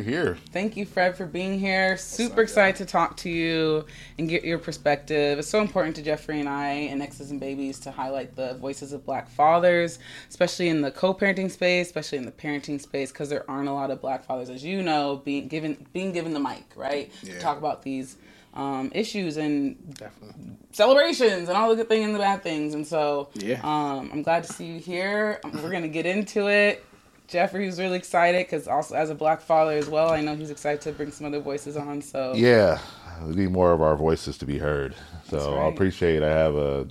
we're here. Thank you, Fred, for being here. Super excited to talk to you and get your perspective. It's so important to Jeffrey and I and Exes and Babies to highlight the voices of black fathers, especially in the co-parenting space, especially in the parenting space, because there aren't a lot of black fathers, as you know, being given being given the mic, right? Yeah. To talk about these um, issues and Definitely. celebrations and all the good things and the bad things. And so Yeah. um, I'm glad to see you here. Um, We're going to get into it. Jeffrey was really excited because also as a black father as well, I know he's excited to bring some other voices on. So Yeah, we need more of our voices to be heard. So That's I appreciate I have a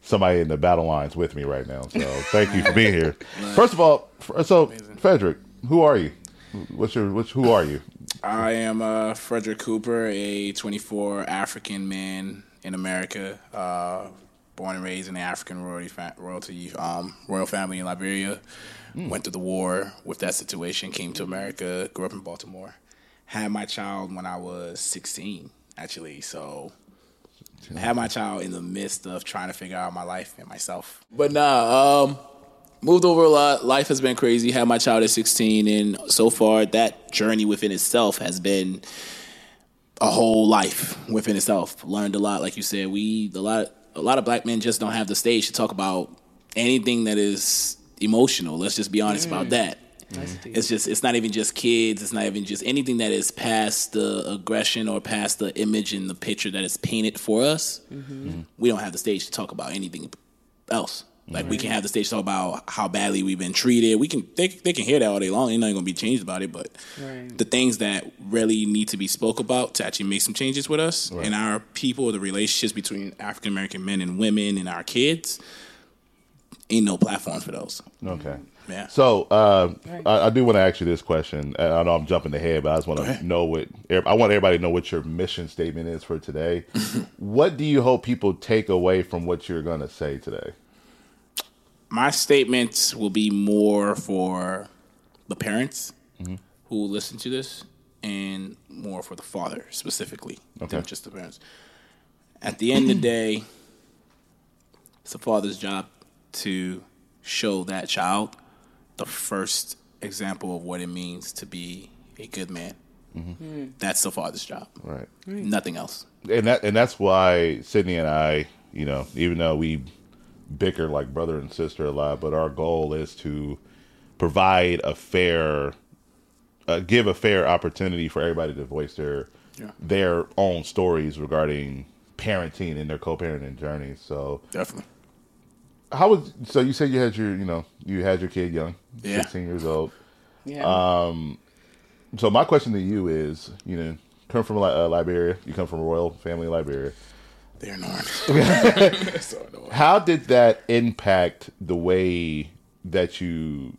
somebody in the battle lines with me right now. So thank you for being here. First of all, f- so Frederick, who are you? What's your which? Who are you? I am uh, Frederick Cooper, a 24 African man in America, uh, born and raised in the African royalty, fa- royalty um, royal family in Liberia. Went through the war with that situation, came to America, grew up in Baltimore. Had my child when I was 16, actually. So had my child in the midst of trying to figure out my life and myself. But nah, um, moved over a lot. Life has been crazy. Had my child at 16, and so far that journey within itself has been a whole life within itself. Learned a lot, like you said. We a lot a lot of black men just don't have the stage to talk about anything that is emotional. Let's just be honest about mm. that. It's just it's not even just kids. It's not even just anything that is past the aggression or past the image and the picture that is painted for us. Mm-hmm. Mm-hmm. We don't have the stage to talk about anything else. Like we can have the stage to talk about how badly we've been treated. We can they, they can hear that all day long. Ain't nothing gonna be changed about it. But Right. the things that really need to be spoke about to actually make some changes with us and our people, the relationships between African American men and women and our kids, ain't no platforms for those. Okay. Yeah. So uh, Right. I, I do want to ask you this question. I know I'm jumping ahead, but I just want to know what I want everybody to know what your mission statement is for today. what do you hope people take away from what you're going to say today? my statements will be more for the parents who will listen to this and more for the father specifically Okay. than just the parents. At the end of the day, it's a father's job to show that child the first example of what it means to be a good man. That's the father's job. Right. Nothing else. and that and that's why Sydney and I, you know, even though we bicker like brother and sister a lot, but our goal is to provide a fair, uh, give a fair opportunity for everybody to voice their Yeah. their own stories regarding parenting and their co-parenting journeys. So, Definitely. How was so you said you had your you know you had your kid young, Yeah. sixteen years old. yeah. Um, So my question to you is, you know, come from Li- uh, Liberia, you come from a royal family in Liberia. They're annoying. so annoying. How did that impact the way that you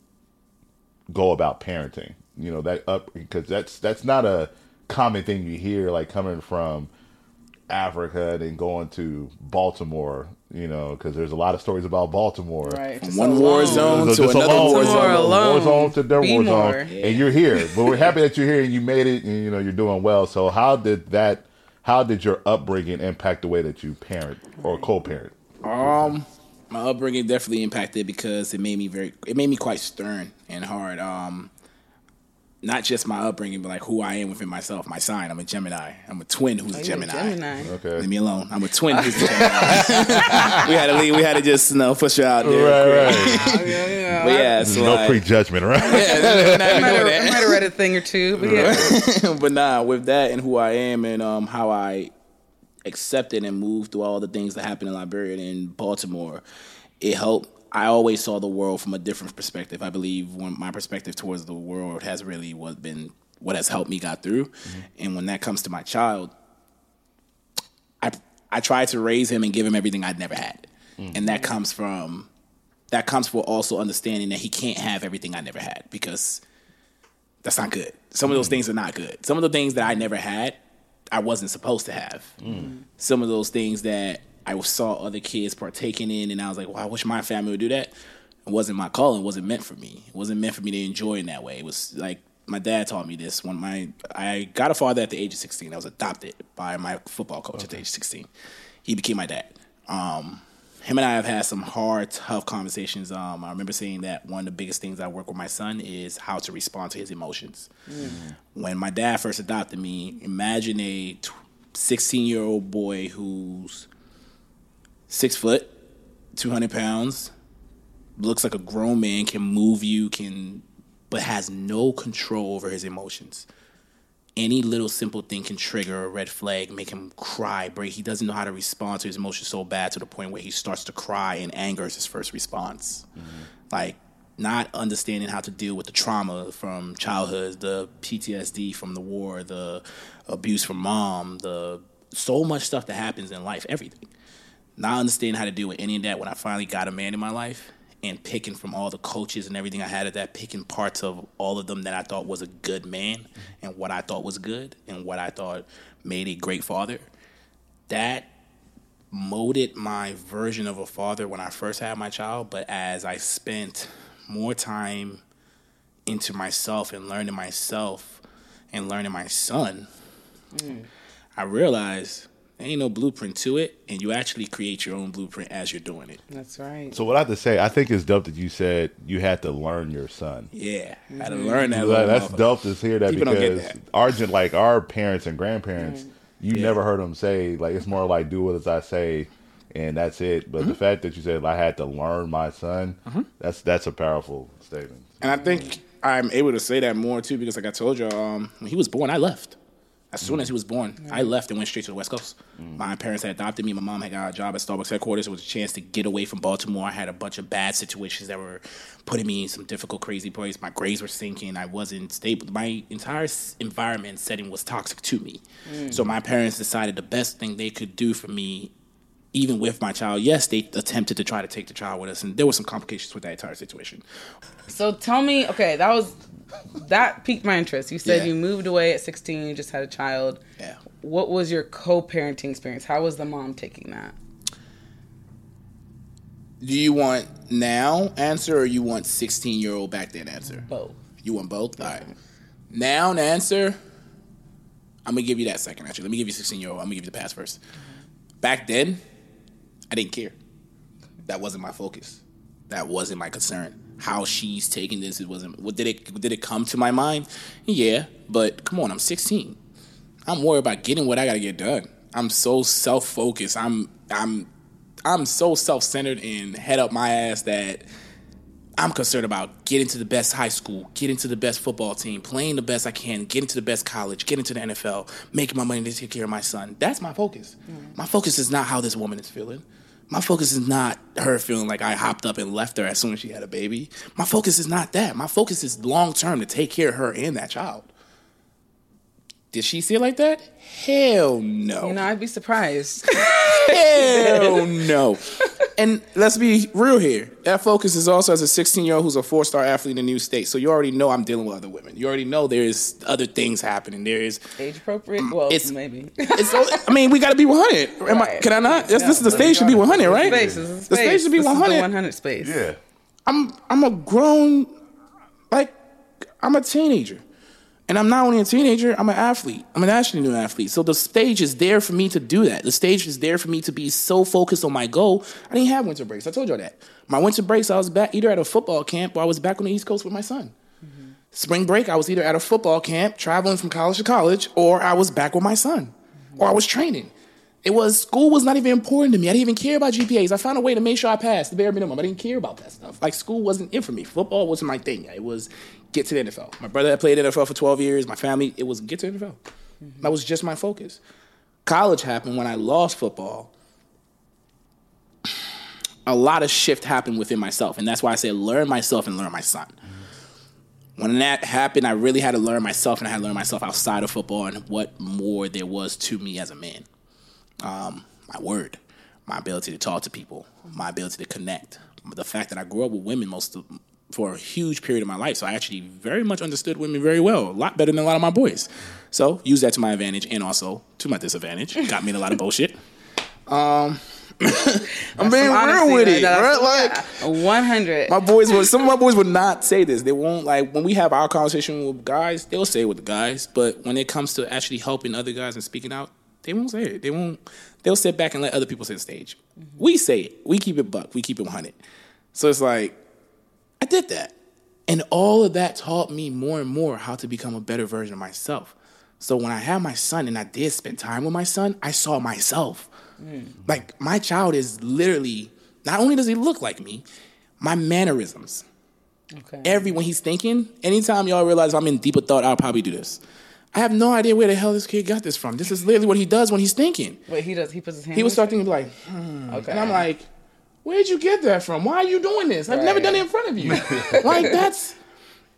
go about parenting? You know that up because that's that's not a common thing you hear like coming from Africa and then going to Baltimore. You know because there's a lot of stories about Baltimore. right. From one war zone to another alone, war zone. alone. war zone to their Be war zone, more. and you're here. But we're happy that you're here and you made it, and you know you're doing well. So how did that? How did your upbringing impact the way that you parent or co-parent? Um, my upbringing definitely impacted because it made me very, it made me quite stern and hard. Um, not just my upbringing, but like who I am within myself. My sign, I'm a Gemini. I'm a twin who's Oh, a you're a Gemini. Gemini. Okay. Leave me alone. I'm a twin who's a Gemini. we had to leave. We had to just you know push her out there. Right, right. Yeah, yeah. But yeah, so no like, prejudgment, right? yeah, not I might, have, doing I might have read a thing or two, but yeah. but nah, with that and who I am and um, how I accepted and moved through all the things that happened in Liberia and in Baltimore, it helped. I always saw the world from a different perspective. I believe when my perspective towards the world has really what been what has helped me got through. Mm-hmm. And when that comes to my child, I I tried to raise him and give him everything I'd never had, mm. and that comes from that comes for also understanding that he can't have everything I never had because that's not good. Some of those mm. things are not good. Some of the things that I never had, I wasn't supposed to have. Mm. Some of those things that I saw other kids partaking in, and I was like, "Well, I wish my family would do that." It wasn't my calling. It wasn't meant for me. It wasn't meant for me to enjoy in that way. It was like my dad taught me this. When my I got a father at the age of sixteen, I was adopted by my football coach at the age of sixteen. He became my dad. Um, him and I have had some hard, tough conversations. Um, I remember saying that one of the biggest things I work with my son is how to respond to his emotions. When my dad first adopted me, imagine a 16 year old boy who's six foot, 200 pounds, looks like a grown man, can move you, can, but has no control over his emotions any little simple thing can trigger a red flag, make him cry, break. He doesn't know how to respond to his emotions so bad to the point where he starts to cry and anger is his first response. Mm-hmm. Like not understanding how to deal with the trauma from childhood, the PTSD from the war, the abuse from mom, the so much stuff that happens in life, everything. Not understanding how to deal with any of that when I finally got a man in my life and picking from all the coaches and everything I had at that, picking parts of all of them that I thought was a good man and what I thought was good and what I thought made a great father. That molded my version of a father when I first had my child, but as I spent more time into myself and learning myself and learning my son, mm. I realized there ain't no blueprint to it, and you actually create your own blueprint as you're doing it. That's right. So what I have to say, I think it's dope that you said you had to learn your son. Yeah, I had to learn that. Like, that's motherfucker. dope to hear that People because that. Argent, like our parents and grandparents, you Yeah. never heard them say like it's more like do what as I say, and that's it. But Mm-hmm. the fact that you said I had to learn my son, that's that's a powerful statement. And I think I'm able to say that more too because, like I told you, um, when he was born, I left. As soon as he was born, I mm. left and went straight to the West Coast. Mm. My parents had adopted me. My mom had got a job at Starbucks headquarters. It was a chance to get away from Baltimore. I had a bunch of bad situations that were putting me in some difficult, crazy place. My grades were sinking. I wasn't stable. My entire environment setting was toxic to me. Mm. So my parents decided the best thing they could do for me even with my child, yes, they attempted to try to take the child with us, and there were some complications with that entire situation. So tell me, okay, that was that piqued my interest. You said Yeah. you moved away at 16, you just had a child. Yeah. What was your co-parenting experience? How was the mom taking that? Do you want now answer or you want 16 year old back then answer? Both. You want both? All right. Now and answer. I'm gonna give you that second actually. Let me give you 16 year old. I'm gonna give you the past first. Back then, I didn't care. That wasn't my focus. That wasn't my concern. How she's taking this, it wasn't. What did it? Did it come to my mind? Yeah, but come on, I'm 16. I'm worried about getting what I gotta get done. I'm so self focused. I'm I'm I'm so self centered and head up my ass that I'm concerned about getting to the best high school, getting to the best football team, playing the best I can, getting to the best college, getting to the NFL, making my money to take care of my son. That's my focus. Mm. My focus is not how this woman is feeling. My focus is not her feeling like I hopped up and left her as soon as she had a baby. My focus is not that. My focus is long term to take care of her and that child. Did she see it like that? Hell no. You know, I'd be surprised. Hell no. And let's be real here. That focus is also as a 16 year old who's a four star athlete in a new state. So you already know I'm dealing with other women. You already know there's other things happening. There is. Age appropriate? Mm, well, It's- maybe. It's. I mean, we got to be 100. Am I, can I not? This, No, this is the stage should be 100, right? Space this The space. stage should be This is the 100. 100 space. Yeah, I'm I'm a grown like I'm a teenager. And I'm not only a teenager, I'm an athlete. I'm an national new athlete. So the stage is there for me to do that. The stage is there for me to be so focused on my goal. I didn't have winter breaks. I told y'all that. My winter breaks, I was back either at a football camp or I was back on the East Coast with my son. Mm-hmm. Spring break, I was either at a football camp, traveling from college to college, or I was back with my son, mm-hmm. or I was training. It was school was not even important to me. I didn't even care about GPAs. I found a way to make sure I passed the bare minimum. I didn't care about that stuff. Like school wasn't it for me. Football wasn't my thing. It was get to the NFL. My brother had played NFL for 12 years. My family, it was get to the NFL. That was just my focus. College happened when I lost football. A lot of shift happened within myself, and that's why I say learn myself and learn my son when that happened, I really had to learn myself, and I had to learn myself outside of football and what more there was to me as a man. Um, my word, my ability to talk to people, my ability to connect, the fact that I grew up with women most of, for a huge period of my life, so I actually very much understood women very well, a lot better than a lot of my boys. So use that to my advantage and also to my disadvantage. Got me in a lot of bullshit. Um, I'm being real honesty with it, there. right? Like. Yeah. 100. My boys would some of my boys would not say this. They won't like when we have our conversation with guys, they'll say it with the guys, but when it comes to actually helping other guys and speaking out, They won't say it. They won't. They'll sit back and let other people set the stage. We say it. We keep it buck. We keep it 100. So it's like, I did that. And all of that taught me more and more how to become a better version of myself. So when I had my son and I did spend time with my son, I saw myself. Mm. Like my child is literally, not only does he look like me, my mannerisms. Okay. Every when he's thinking, anytime y'all realize I'm in deeper thought, I'll probably do this. I have no idea where the hell this kid got this from. This is literally what he does when he's thinking. Wait, he does. He puts his hand. He would in start his thinking like, hmm. Okay. and I'm like, where'd you get that from? Why are you doing this? I've never done it in front of you. like that's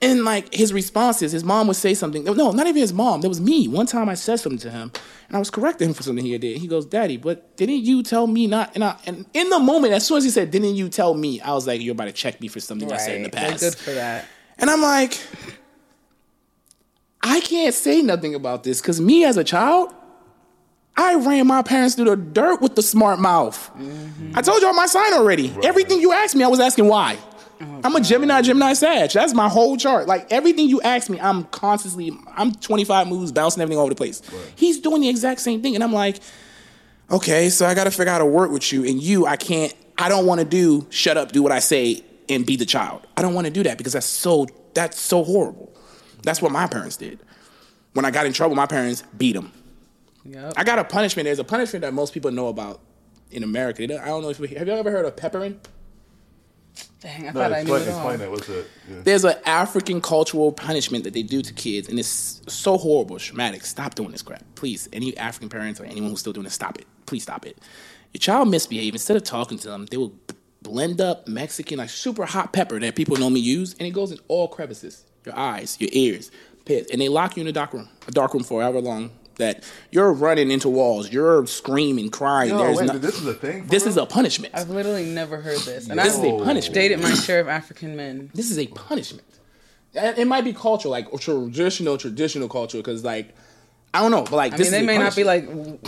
and like his responses, his mom would say something. No, not even his mom. That was me. One time I said something to him, and I was correcting him for something he did. He goes, "Daddy, but didn't you tell me not?" And, I, and in the moment, as soon as he said, "Didn't you tell me?" I was like, "You're about to check me for something I said in the Right. They're past." good for that. And I'm like, I can't say nothing about this because me as a child, I ran my parents through the dirt with the smart mouth. I told y'all my sign already. Everything you asked me, I was asking why. I'm a Gemini, Gemini, Sag. That's my whole chart. Like everything you ask me, I'm constantly, I'm 25 moves, bouncing everything all over the place. He's doing the exact same thing. And I'm like, okay, so I got to figure out how to work with you. And you, I can't, I don't want to do shut up, do what I say, and be the child. I don't want to do that because that's so, that's so horrible. That's what my parents did. When I got in trouble, my parents beat them. Yep. I got a punishment. There's a punishment that most people know about in America. I don't know if we, have you ever heard of peppering? Dang, I No, thought I knew it all. explain that. What's it? Yeah. There's an African cultural punishment that they do to kids, and it's so horrible, traumatic. Stop doing this crap, please. Any African parents or anyone who's still doing this, stop it. Please stop it. Your child misbehave. Instead of talking to them, they will blend up Mexican, like super hot pepper that people normally use, and it goes in all crevices, your eyes, your ears, pits, and they lock you in a dark room, a dark room for however long that you're running into walls, you're screaming, crying. No, There's wait, no- this is a thing. for this real? is a punishment. I've literally never heard this, and This I've is a punishment. dated my share of African men. this is a punishment. It might be cultural, like traditional, traditional culture, because like I don't know, but like I this mean, they is a may not be like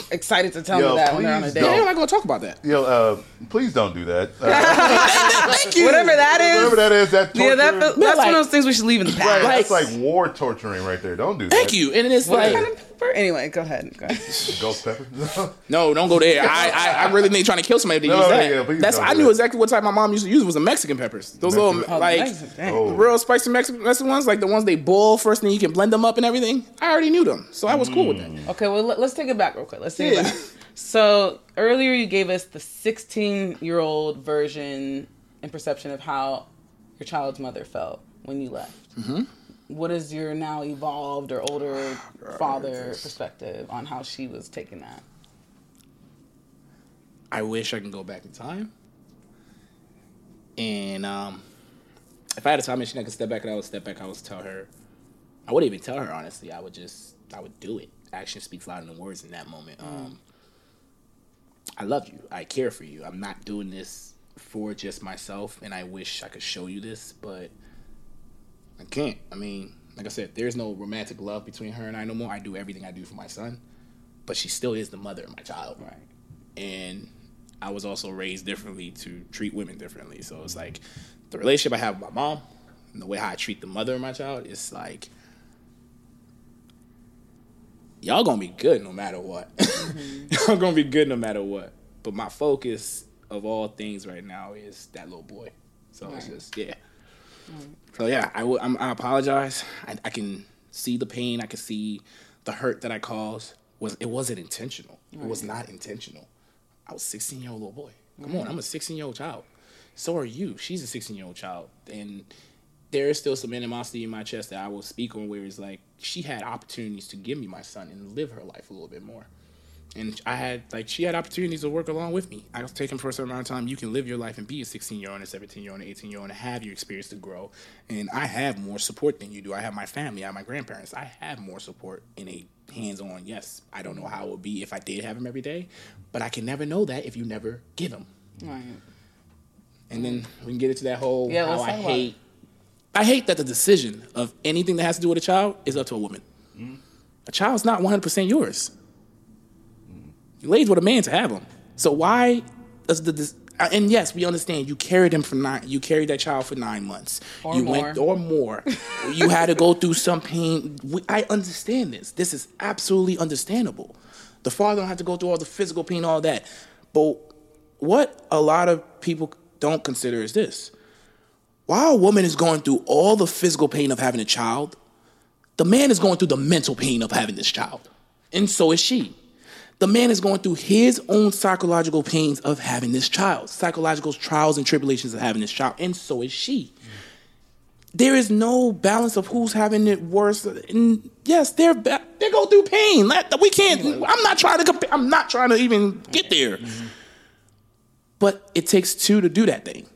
excited to tell Yo, me that when they're on a date. Yeah, don't. I'm not gonna talk about that. Yo, uh, please don't do that. Uh, Whatever that is. whatever that is, that torture, yeah, that, that's like- one of those things we should leave in the past. right, past. that's like- like war torturing right there. Don't do that. Thank you. And it's What like, kind of pepper? Anyway, go ahead. Go ahead. Ghost pepper. no, don't go there. I, I, I really ain't trying to kill somebody if they No, use that. yeah, That's I knew that. exactly what type my mom used to use was the Mexican peppers. Those Mexican- little Oh, like Mexican. Oh. real spicy Mexican, Mexican ones, like the ones they boil first, and then you can blend them up and everything. I already knew them, so I was cool with that. Okay, well, let, us take it back real quick. Let's take Yeah. it back. So earlier you gave us the 16 year old version and perception of how your child's mother felt when you left. Mm-hmm. What is your now evolved or older father perspective on how she was taking that? I wish I can go back in time. And um, if I had a time machine, I could step back and I would step back. I would tell her. I wouldn't even tell her honestly. I would just, I would do it. Action speaks louder than words in that moment. Um, I love you. I care for you. I'm not doing this for just myself, and I wish I could show you this, but I can't. I mean, like I said, there's no romantic love between her and I no more. I do everything I do for my son, but she still is the mother of my child Right. and I was also raised differently to treat women differently. So it's like the relationship I have with my mom and the way how I treat the mother of my child is like y'all gonna be good no matter what. Mm-hmm. y'all gonna be good no matter what. But my focus of all things right now is that little boy. So it's just yeah. So yeah, I I'm- I apologize. I, I can see the pain. I can see the hurt that I caused. Was it wasn't intentional? It was not intentional. I was 16 year old little boy. Come on, I'm a 16 year old child. So are you. She's a 16 year old child, and there is still some animosity in my chest that I will speak on. Where it's like she had opportunities to give me my son and live her life a little bit more. And I had like she had opportunities to work along with me. I was taking for a certain amount of time. You can live your life and be a 16 year old, and a 17 year old, and an 18 year old, and have your experience to grow. And I have more support than you do. I have my family. I have my grandparents. I have more support in a hands on. Yes, I don't know how it would be if I did have them every day, but I can never know that if you never give them. Right. And then we can get into that whole Yeah, how I hate. I hate that the decision of anything that has to do with a child is up to a woman. A child's not 100% yours. You laid with a man to have him. So why does the this, and yes, we understand you carried him for nine. You carried that child for nine months. Or you more. went or more. you had to go through some pain. We, I understand this. This is absolutely understandable. The father don't have to go through all the physical pain, all that. But what a lot of people don't consider is this. While a woman is going through all the physical pain of having a child, the man is going through the mental pain of having this child. And so is she. The man is going through his own psychological pains of having this child, psychological trials and tribulations of having this child, and so is she. There is no balance of who's having it worse. And yes, they're ba- they go through pain. We can't. I'm not trying to. Compare, I'm not trying to even get there. Mm-hmm. But it takes two to do that thing.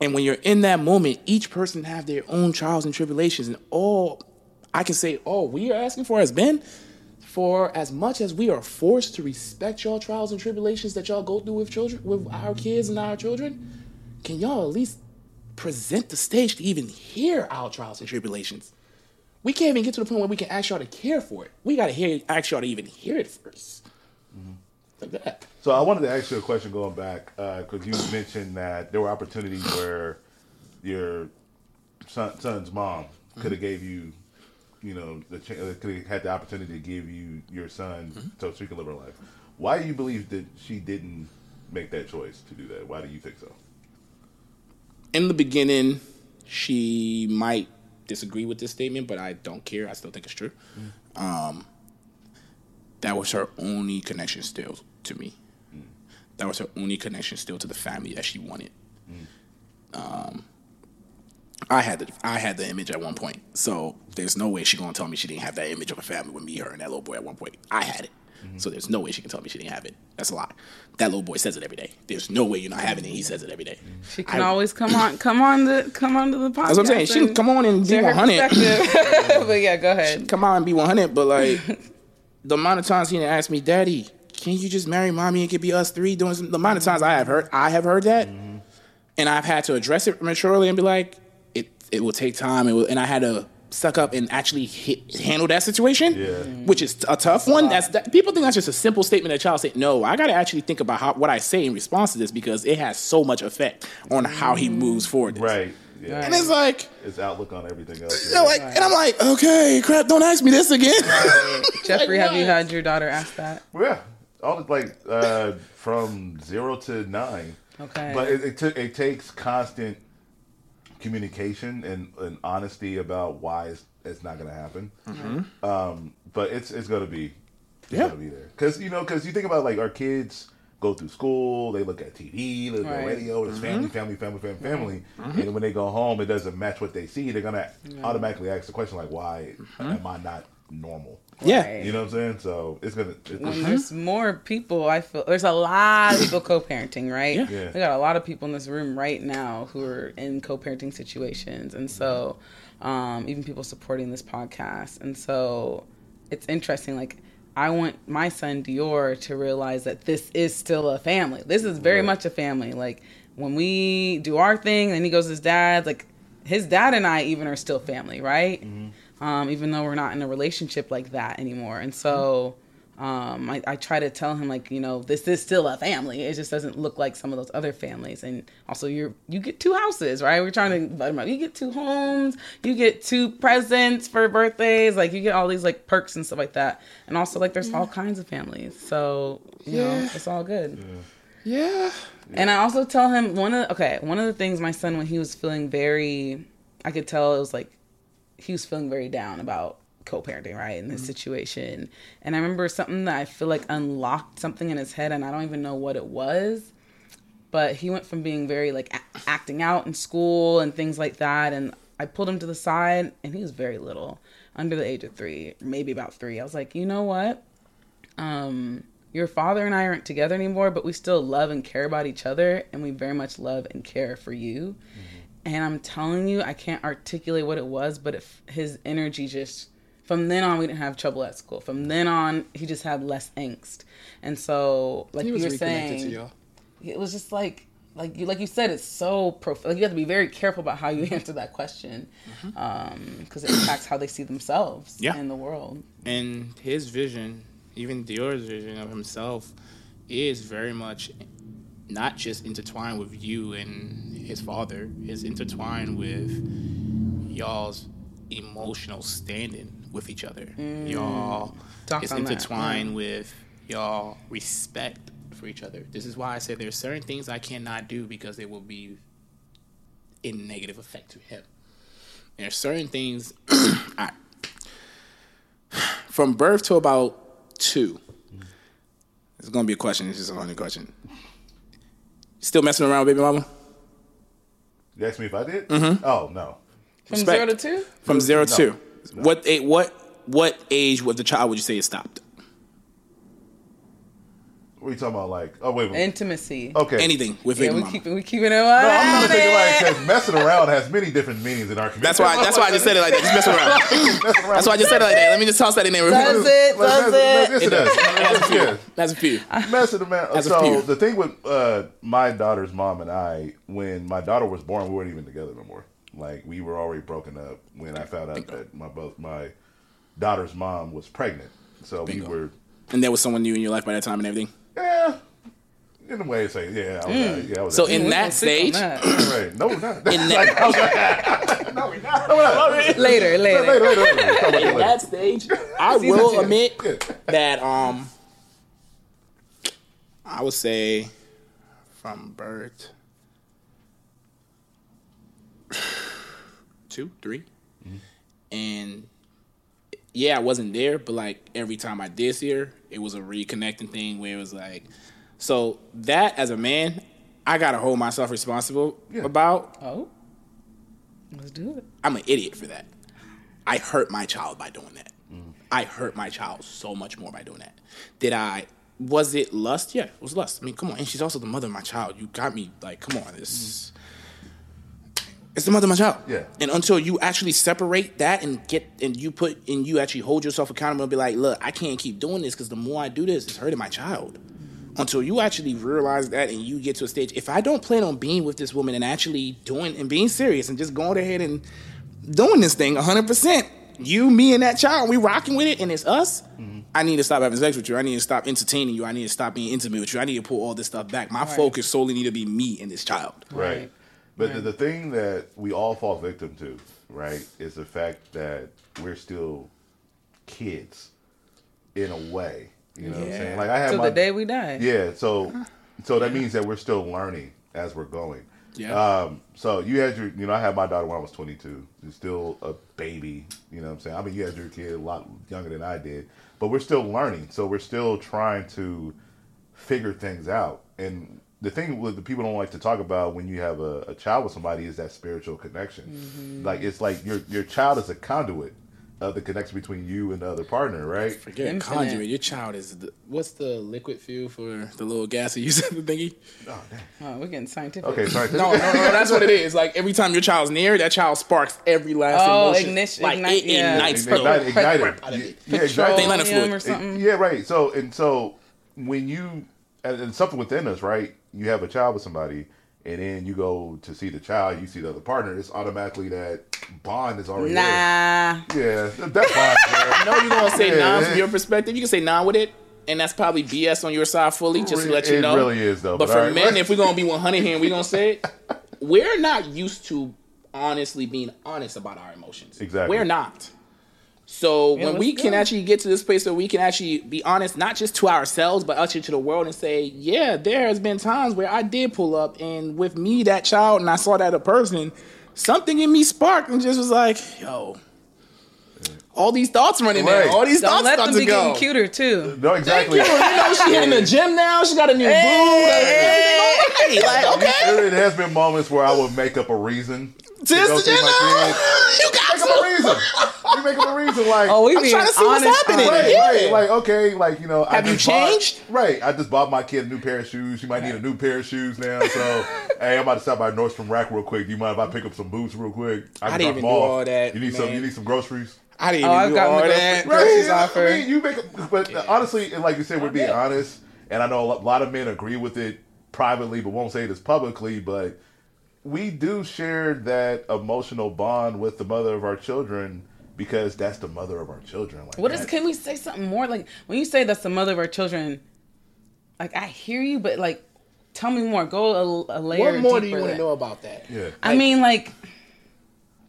And when you're in that moment, each person have their own trials and tribulations, and all I can say, all we are asking for has been for as much as we are forced to respect y'all trials and tribulations that y'all go through with children, with our kids and our children, can y'all at least present the stage to even hear our trials and tribulations? We can't even get to the point where we can ask y'all to care for it. We gotta hear ask y'all to even hear it 1st mm-hmm. Like that. So I wanted to ask you a question going back uh, because you mentioned that there were opportunities where your son, son's mom mm-hmm. could have gave you, you know, the ch- uh, could have had the opportunity to give you your son so she could live her life. Why do you believe that she didn't make that choice to do that? Why do you think so? in the beginning, she might disagree with this statement, but I don't care. I still think it's true. Um, that was her only connection still to me. That was her only connection still to the family that she wanted. Um, I had the I had the image at one point, so there's no way she gonna tell me she didn't have that image of a family with me, her, and that little boy at one point. I had it, so there's no way she can tell me she didn't have it. That's a lie. That little boy says it every day. There's no way you're not having it. He says it every day. She can I- always come on, come on the, come on to the podcast. That's what I'm saying. She can come on and be 100. but yeah, go ahead. Come on and be 100. But like, the amount of times he done ask me, Daddy, can you just marry mommy and it could be us three doing some, the amount of times I have heard, I have heard that, mm-hmm. and I've had to address it maturely and be like, it it will take time, it will, and I had to suck up and actually hit, handle that situation, Yeah. which is a tough one. That's that, people think that's just a simple statement that child say. No, I got to actually think about how what I say in response to this because it has so much effect on how he moves forward. Right. Yeah. And it's like, His outlook on everything else. you know, like, and I'm like, okay, crap, don't ask me this again. Jeffrey, Like have you had your daughter ask that? Yeah, all like uh, from zero to nine. Okay. but it, it took it takes constant communication and, and honesty about why it's, it's not going to happen. Mm-hmm. Um, but it's it's going to be it's Yeah. going to be there because you know because you think about like our kids go through school, they look at TV, they look Right. at radio, it's mm-hmm. family, family, family, family, mm-hmm. family, and when they go home, it doesn't match what they see. They're gonna automatically ask the question like, "Why am I not normal?" Yeah. Right. You know what I'm saying? So it's gonna. It's, when there's more people, I feel there's a lot of people co-parenting, right? Yeah. Yeah. We got a lot of people in this room right now who are in co-parenting situations, and so um, even people supporting this podcast, and so it's interesting. Like I want my son Dior to realize that this is still a family. This is very Right. much a family. Like when we do our thing, then he goes to his dad's. Like his dad and I even are still family, right? Um, even though we're not in a relationship like that anymore. And so um, I, I try to tell him like, you know, this is still a family. It just doesn't look like some of those other families. And also, you're you get two houses, right? We're trying to let him out. You get two homes. You get two presents for birthdays. Like you get all these like perks and stuff like that. And also, like there's all kinds of families. So you know, Yeah. it's all good. Yeah. And I also tell him one of okay, one of the things my son when he was feeling very I could tell it was like he was feeling very down about co-parenting, right, in this situation. And I remember something that I feel like unlocked something in his head and I don't even know what it was. But he went from being very like a- acting out in school and things like that and I pulled him to the side and he was very little, under the age of 3, maybe about 3. I was like, "You know what? um, your father and I aren't together anymore, but we still love and care about each other, and we very much love and care for you. And I'm telling you, I can't articulate what it was, but if his energy just from then on, we didn't have trouble at school. From then on, he just had less angst, and so like you were saying, it was just like like you like you said it's so prof- like you have to be very careful about how you answer that question mm-hmm. um, because it impacts how they see themselves Yeah. in the world and his vision, even Dior's vision of himself, is very much not just intertwined with you and his father. It's intertwined with y'all's emotional standing with each other. Mm. Y'all, Talk it's intertwined mm. with y'all respect for each other. This is why I said there's certain things I cannot do because it will be in negative effect to him. There's certain things I, from birth to about two. It's gonna be a question. It's just a funny question. Still messing around with baby mama? You asked me if I did? Mm-hmm. Oh no. From Respect. zero to two? From zero to No. two. What a, what what age was the child would you say it stopped? What are you talking about? Like, oh wait, wait. Intimacy. okay. Anything with Yeah, baby we mama. keep we keeping it No, I'm trying to think like on. because messing around has many different meanings in our community. That's why. That's why I just said it like that. Just messing around. Messing around. That's why I just said it like that. Let me just toss that in there. real Does quick. it? Like, Does mess- it? Yes, it does. Yes, yes. That's a few. messing around. As a So few. the thing with uh, my daughter's mom and I, when my daughter was born, we weren't even together no more. Like we were already broken up when I found out that my both my daughter's mom was pregnant. So Bingo. we were, And there was someone new in your life by that time and everything. Yeah, in a way, say, yeah, uh, yeah, I was. So in We that stage, that. right, no, we're not. in that, no, we're not. No, we're not. later, later. Later, later, later. We'll talk about that in that stage, I will admit Yeah. that um, I would say from birth two, 3 and yeah, I wasn't there, but like every time I did see her, it was a reconnecting thing where it was like, so that as a man, I gotta hold myself responsible Yeah. about. Oh, let's do it. I'm an idiot for that. I hurt my child by doing that. Mm. I hurt my child so much more by doing that. Did I? Was it lust? Yeah, it was lust. I mean, come on. And she's also the mother of my child. You got me. Like, come on. This. Mm. It's the mother of my child. Yeah. And until you actually separate that and get and you put and you actually hold yourself accountable and be like, look, I can't keep doing this because the more I do this, it's hurting my child. Until you actually realize that and you get to a stage, if I don't plan on being with this woman and actually doing and being serious and just going ahead and doing this thing 100%, you, me, and that child, we rocking with it and it's us. Mm-hmm. I need to stop having sex with you. I need to stop entertaining you. I need to stop being intimate with you. I need to pull all this stuff back. My focus solely need to be me and this child. Right. But the, the thing that we all fall victim to, right, is the fact that we're still kids in a way. You know what I'm saying? Like I have Till my the day we die. yeah. So so that means that we're still learning as we're going. Yeah. Um, so you had your, you know, I had my daughter when I was 22. She's still a baby. You know what I'm saying? I mean, you had your kid a lot younger than I did, but we're still learning. So we're still trying to figure things out. And the thing with the people don't like to talk about when you have a, a child with somebody is that spiritual connection. Mm-hmm. Like it's like your your child is a conduit of the connection between you and the other partner, right? Forget Infinite. conduit. Your child is the, what's the liquid fuel for the little gas you use the thingy? Oh, dang. Oh, we're getting scientific. Okay, sorry. No, no, no, that's what it is. Like every time your child's near, that child sparks every last Oh, emotion. ignition- like ignite- it yeah. ignites Ignite, the- ignite, it. Out of it. Yeah, exactly. Petroleum Petroleum or fluid. something. Yeah, right. So and so when you and, and something within us, right? You have a child with somebody, and then you go to see the child, you see the other partner. It's automatically that bond is already Nah. there. Yeah, that bond. I know you're gonna say Yeah, nah from your perspective. You can say nah with it, and that's probably BS on your side fully, just to let you It know. really is, though, But, but for alright. men, if we're gonna be 100 here and we're gonna say it, we're not used to honestly being honest about our emotions. Exactly. We're not. So Yeah, when we let's can actually get to this place where we can actually be honest, not just to ourselves, but actually to the world and say, yeah, there has been times where I did pull up and with me, that child, and I saw that a person, something in me sparked and just was like, yo, all these thoughts running there. All these Don't thoughts let them to be go. getting cuter too. No, exactly. You know, she in the gym now. She got a new boo. Everything all right. Like, okay. There, there has been moments where I would make up a reason to Just go to see my kid. You got Make up a reason. You make up a reason like Oh, we I'm trying to see what's happening. Right, Yeah. right. Like, okay, like, you know, I Have you just bought- changed? right. I just bought my kid a new pair of shoes. She might need a new pair of shoes now. So, hey, I'm about to stop by Nordstrom Rack real quick. Do you mind if I pick up some boots real quick? I can didn't even do all that, You need some. You need some groceries. I didn't Oh, even I've do all that. grocery- groceries yeah, offer. I mean, you make, but honestly, and like you said, we're being honest, and I know a lot of men agree with it privately, but won't say this publicly. But we do share that emotional bond with the mother of our children because that's the mother of our children. Like What is? that- Can we say something more? Like when you say that's the mother of our children, like I hear you, but like tell me more. Go a, a layer. What more do you want to know about that? Yeah. I mean, like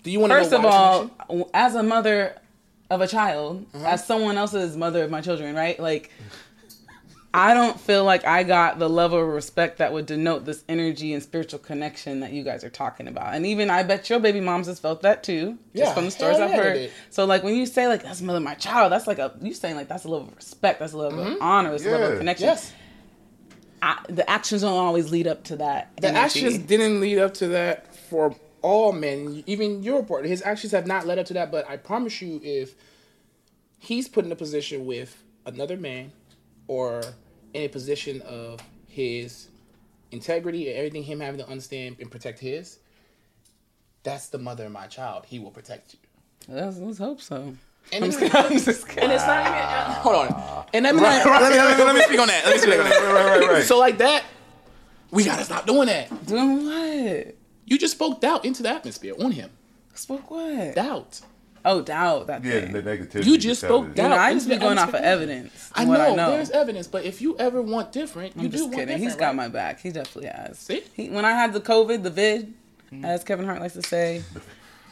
Do you want to first know of all, as a mother of a child, Uh-huh. as someone else's mother of my children, right? Like I don't feel like I got the level of respect that would denote this energy and spiritual connection that you guys are talking about. And even I bet your baby moms has felt that too, just Yeah, from the stories I've yeah, heard. So like when you say like that's mother my child, that's like a you saying like that's a level of respect, that's a level of mm-hmm. honor, that's a level of connection. Yes. I, the actions don't always lead up to that. The energy. actions didn't lead up to that for all men. Even your part, his actions have not led up to that. But I promise you, if he's put in a position with another man, or in a position of his integrity and everything, him having to understand and protect his, that's the mother of my child. He will protect you. Let's, let's hope so. And I'm it's, I'm just and it's not even. Uh, ah. Hold on. And let me, let, me, let, me, let me speak on that. Let me speak on that. right, right, right. So like that, we gotta stop doing that. Doing what? You just spoke doubt into the atmosphere on him. Spoke what? Doubt. Oh, doubt that Yeah, thing. the negativity. You just spoke covered. You know, doubt. I just be going off of evidence. I know, I know. there's evidence, but if you ever want different, you I'm do just want kidding. different. He's got right? my back. He definitely has. See? He, when I had the COVID, the vid, as Kevin Hart likes to say,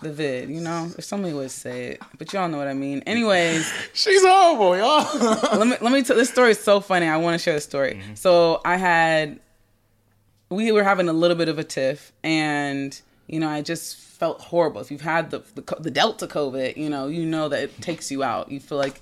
the vid. You know, there's so many ways to say it, but y'all know what I mean. Anyways, She's horrible, y'all. let me let me. T- this story is so funny. I want to share the story. Mm-hmm. So I had, we were having a little bit of a tiff, and you know, I just felt horrible. If you've had the the, the Delta COVID, you know, you know that it takes you out. You feel like.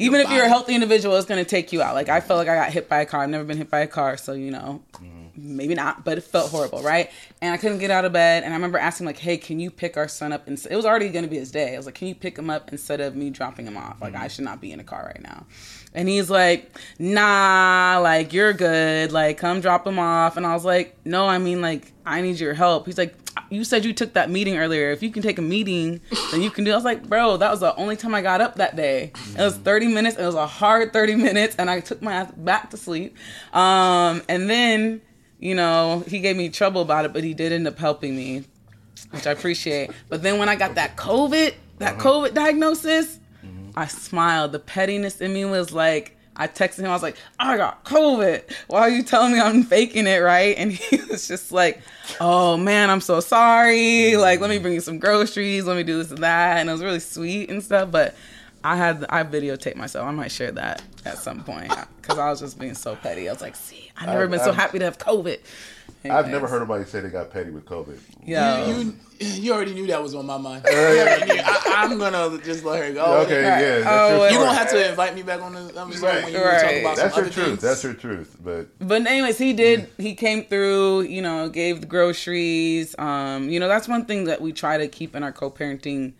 Even if you're a healthy individual, it's gonna take you out. Like I felt like I got hit by a car. I've never been hit by a car, so you know, mm-hmm. Maybe not, but it felt horrible, right? And I couldn't get out of bed. And I remember asking like, "Hey, can you pick our son up?" And it was already going to be his day. I was like, "Can you pick him up instead of me dropping him off? Like, I should not be in a car right now." And he's like, "Nah, like you're good. Like, come drop him off." And I was like, "No, I mean like I need your help." He's like, "You said you took that meeting earlier. If you can take a meeting, then you can do." I was like, "Bro, that was the only time I got up that day. It was 30 minutes. It was a hard 30 minutes, and I took my ass back to sleep. Um, and then." You know, he gave me trouble about it, but he did end up helping me, which I appreciate. But then when I got that COVID, that uh-huh. COVID diagnosis, I smiled. The pettiness in me was like, I texted him, I was like, I got COVID. Why are you telling me I'm faking it, right? And he was just like, oh man, I'm so sorry. Like, let me mm-hmm. bring you some groceries, let me do this and that. And it was really sweet and stuff, but I had I videotaped myself. I might share that at some point because I was just being so petty. I was like, "See, I've never I've- been so I've- happy to have COVID." I've never heard anybody say they got petty with COVID. Yo, You, you already knew that was on my mind. You. I, I'm gonna just let her go. Okay, Right. yeah, that's Oh, your You're story. gonna have to invite me back on the episode Right. when you Right. talk about That's some your other truth. things. That's your truth. But but anyways, he did. He came through. You know, gave the groceries. Um, you know, that's one thing that we try to keep in our co-parenting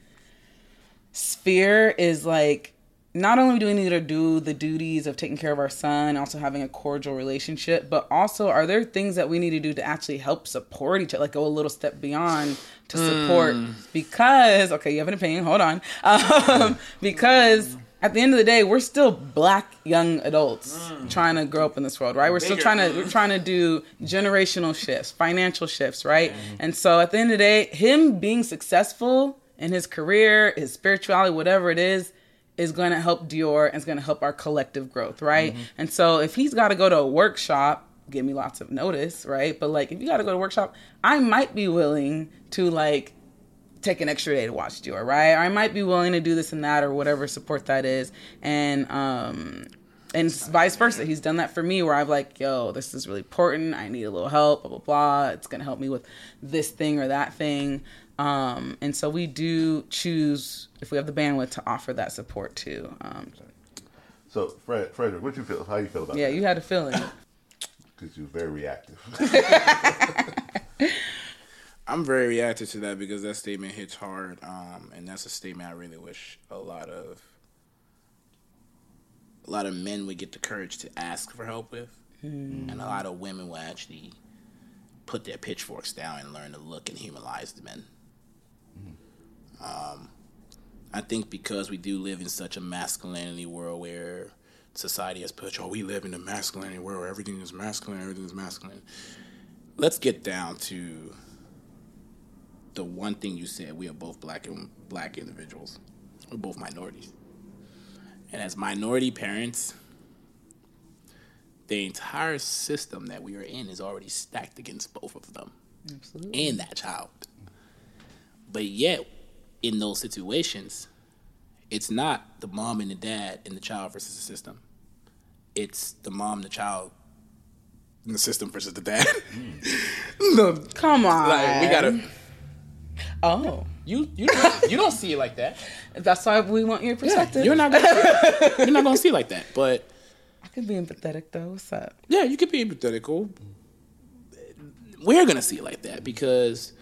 sphere is like. Not only do we need to do the duties of taking care of our son, also having a cordial relationship, but also are there things that we need to do to actually help support each other, like go a little step beyond to hmm. support? Because okay, you have an opinion. Hold on. Um, because at the end of the day, we're still black young adults hmm. trying to grow up in this world, right? We're still trying to we're hmm. trying to do generational shifts, financial shifts, right? And so at the end of the day, him being successful in his career, his spirituality, whatever it is, is going to help Dior and it's going to help our collective growth, right? And so if he's got to go to a workshop, give me lots of notice, right? But like if you got to go to a workshop, I might be willing to like take an extra day to watch Dior, right? Or I might be willing to do this and that or whatever support that is. And um and vice versa. He's done that for me where I've like, yo, this is really important. I need a little help, blah blah blah. It's gonna help me with this thing or that thing. Um, and so we do choose if we have the bandwidth to offer that support too. Um, so, Fred, Frederick, what you feel? How you feel about it? yeah, that? you had a feeling. because you're very reactive. I'm very reactive to that because that statement hits hard, um, and that's a statement I really wish a lot of a lot of men would get the courage to ask for help with, and a lot of women will actually put their pitchforks down and learn to look and humanize the men. Um, I think because we do live in such a masculinity world where society has put, oh, we live in a masculinity world where everything is masculine, everything is masculine. Let's get down to the one thing you said. We are both black and black individuals. We're both minorities, and as minority parents, the entire system that we are in is already stacked against both of them Absolutely. and that child. But yet, in those situations, it's not the mom and the dad and the child versus the system. it's the mom, the child, and the system versus the dad. no, Come on. like we gotta. Oh, You you don't, you don't see it like that. that's why we want your Yeah, perspective. you're not gonna you're not gonna see it like that. But I could be empathetic though. What's up? yeah, you could be empathetical. We're gonna see it like that because,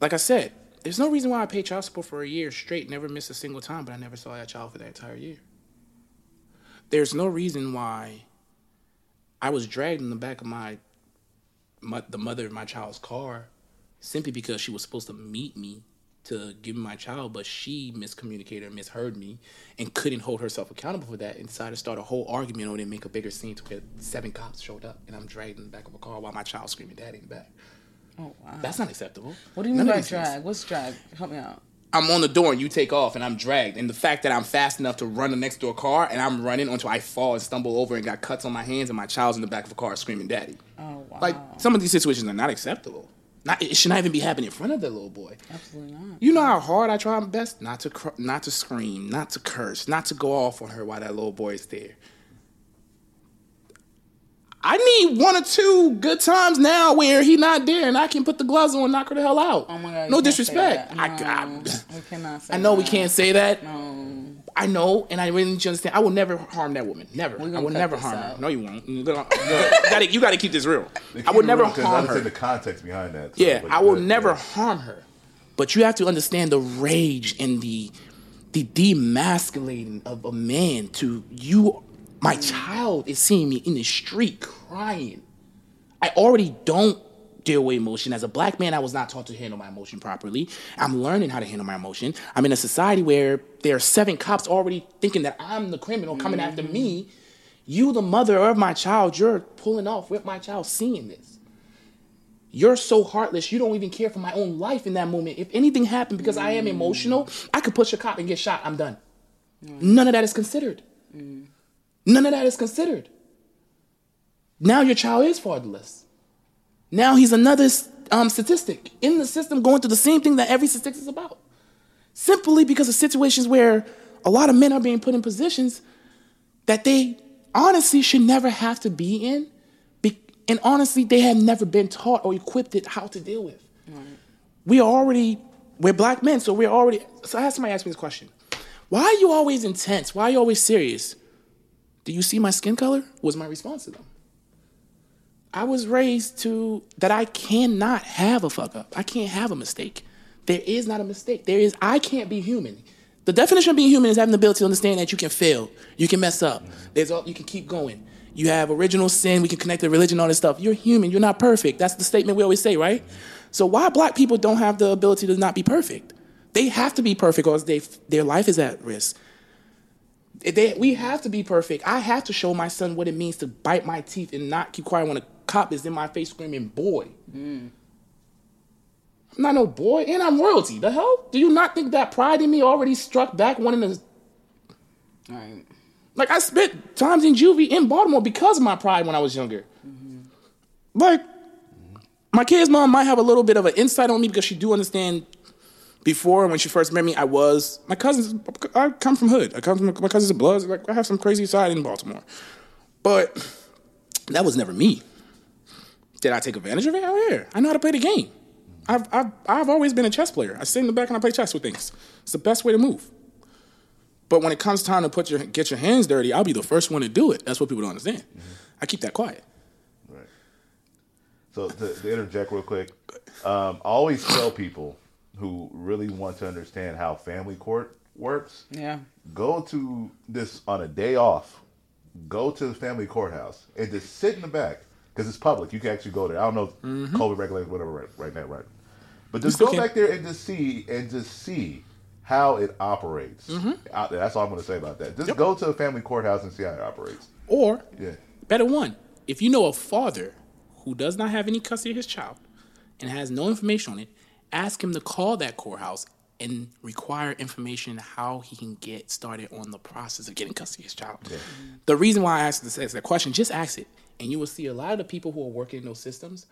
like I said, there's no reason why I paid child support for a year straight, never missed a single time, but I never saw that child for that entire year. There's no reason why I was dragged in the back of my, my the mother of my child's car simply because she was supposed to meet me to give me my child, but she miscommunicated or misheard me and couldn't hold herself accountable for that and decided to start a whole argument on it and make a bigger scene to where seven cops showed up and I'm dragged in the back of a car while my child screaming daddy in the back. Oh wow. That's not acceptable. what do you mean by things. drag? What's drag? Help me out. I'm on the door and you take off and I'm dragged. And the fact that I'm fast enough to run the next door car and I'm running until I fall and stumble over and got cuts on my hands and my child's in the back of a car screaming daddy. Oh wow. Like some of these situations are not acceptable. Not it should not even be happening in front of the little boy. Absolutely not. You know how hard I try my best not to cr- not to scream, not to curse, not to go off on her while that little boy is there. I need one or two good times now where he not there and I can put the gloves on and knock her the hell out. Oh my god. no disrespect. that. I, No, I, we cannot say I know we can't say that. No. I know, and I really need you to understand. I will never harm that woman. Never. I will never harm out. her. No, you won't. You gotta, you gotta keep this real. I would never real, 'cause harm her. the context behind that. so, Yeah, but- I will but, never yeah. harm her. But you have to understand the rage and the the demasculating of a man to you. My child is seeing me in the street crying. I already don't deal with emotion. As a black man, I was not taught to handle my emotion properly. I'm learning how to handle my emotion. I'm in a society where there are seven cops already thinking that I'm the criminal coming after me. You, the mother of my child, you're pulling off with my child seeing this. You're so heartless, you don't even care for my own life in that moment. If anything happened because I am emotional, I could push a cop and get shot. I'm done. None of that is considered. None of that is considered. Now your child is fatherless. Now he's another um, statistic in the system going through the same thing that every statistic is about. Simply because of situations where a lot of men are being put in positions that they honestly should never have to be in. Be- and honestly, they have never been taught or equipped it how to deal with. We are already, we're black men, so we're already. So I had somebody ask me this question Why are you always intense? Why are you always serious? Do you see my skin color? Was my response to them. I was raised to that I cannot have a fuck up. I can't have a mistake. There is not a mistake. There is I can't be human. The definition of being human is having the ability to understand that you can fail, you can mess up. There's all you can keep going. You have original sin. We can connect to religion, all this stuff. You're human. You're not perfect. That's the statement we always say, right? So why black people don't have the ability to not be perfect? They have to be perfect, or they, their life is at risk. They, we have to be perfect. I have to show my son what it means to bite my teeth and not keep quiet when a cop is in my face screaming, boy. Mm. I'm not no boy, and I'm royalty. The hell? Do you not think that pride in me already struck back wanting to. Right. Like, I spent times in juvie in Baltimore because of my pride when I was younger. Mm-hmm. Like, my kid's mom might have a little bit of an insight on me because she do understand before when she first met me, I was my cousins. I come from hood. I come from my cousins of bloods. Like I have some crazy side in Baltimore, but that was never me. Did I take advantage of it? Hell yeah! I know how to play the game. I've I've I've always been a chess player. I sit in the back and I play chess with things. It's the best way to move. But when it comes time to put your get your hands dirty, I'll be the first one to do it. That's what people don't understand. I keep that quiet. Right. So to, to interject real quick, um, I always tell people who really want to understand how family court works, Yeah. go to this on a day off. Go to the family courthouse and just sit in the back because it's public. You can actually go there. I don't know if mm-hmm. COVID regulations whatever right, right now, right? But just go back there and just see and just see how it operates. Mm-hmm. Out there. That's all I'm going to say about that. Just go to a family courthouse and see how it operates. Or Yeah. Better one, if you know a father who does not have any custody of his child and has no information on it, ask him to call that courthouse and require information how he can get started on the process of getting custody of his child. The reason why I asked this ask that question, just ask it, and you will see a lot of the people who are working in those systems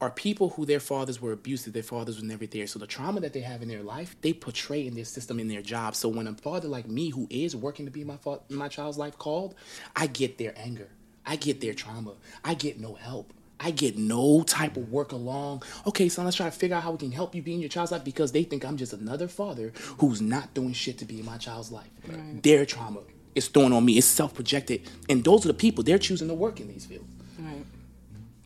are people who their fathers were abusive, their fathers were never there. So the trauma that they have in their life, they portray in their system, in their job. So when a father like me, who is working to be my fa- my child's life, called, I get their anger, I get their trauma, I get no help. I get no type of work along. Okay, so let's try to figure out how we can help you be in your child's life because they think I'm just another father who's not doing shit to be in my child's life. Their trauma is thrown on me. It's self projected, and those are the people they're choosing to work in these fields. Right.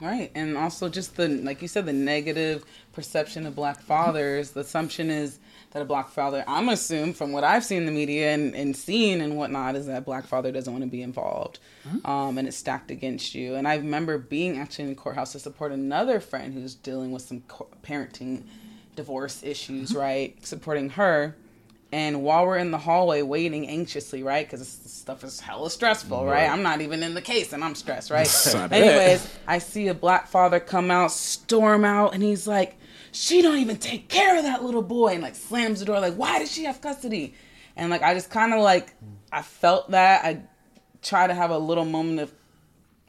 Right. And also just the like you said, the negative perception of black fathers. The assumption is that a black father I'm assumed from what I've seen in the media and, and seen and whatnot is that black father doesn't want to be involved. Um, and it's stacked against you. And I remember being actually in the courthouse to support another friend who's dealing with some co- parenting divorce issues, right? Supporting her. And while we're in the hallway waiting anxiously, right? Because this stuff is hella stressful, right? Right. I'm not even in the case and I'm stressed, right? Anyways, I see a black father come out, storm out, and he's like, She don't even take care of that little boy, and like slams the door, like, Why does she have custody? And like, I just kind of like, I felt that. I try to have a little moment of,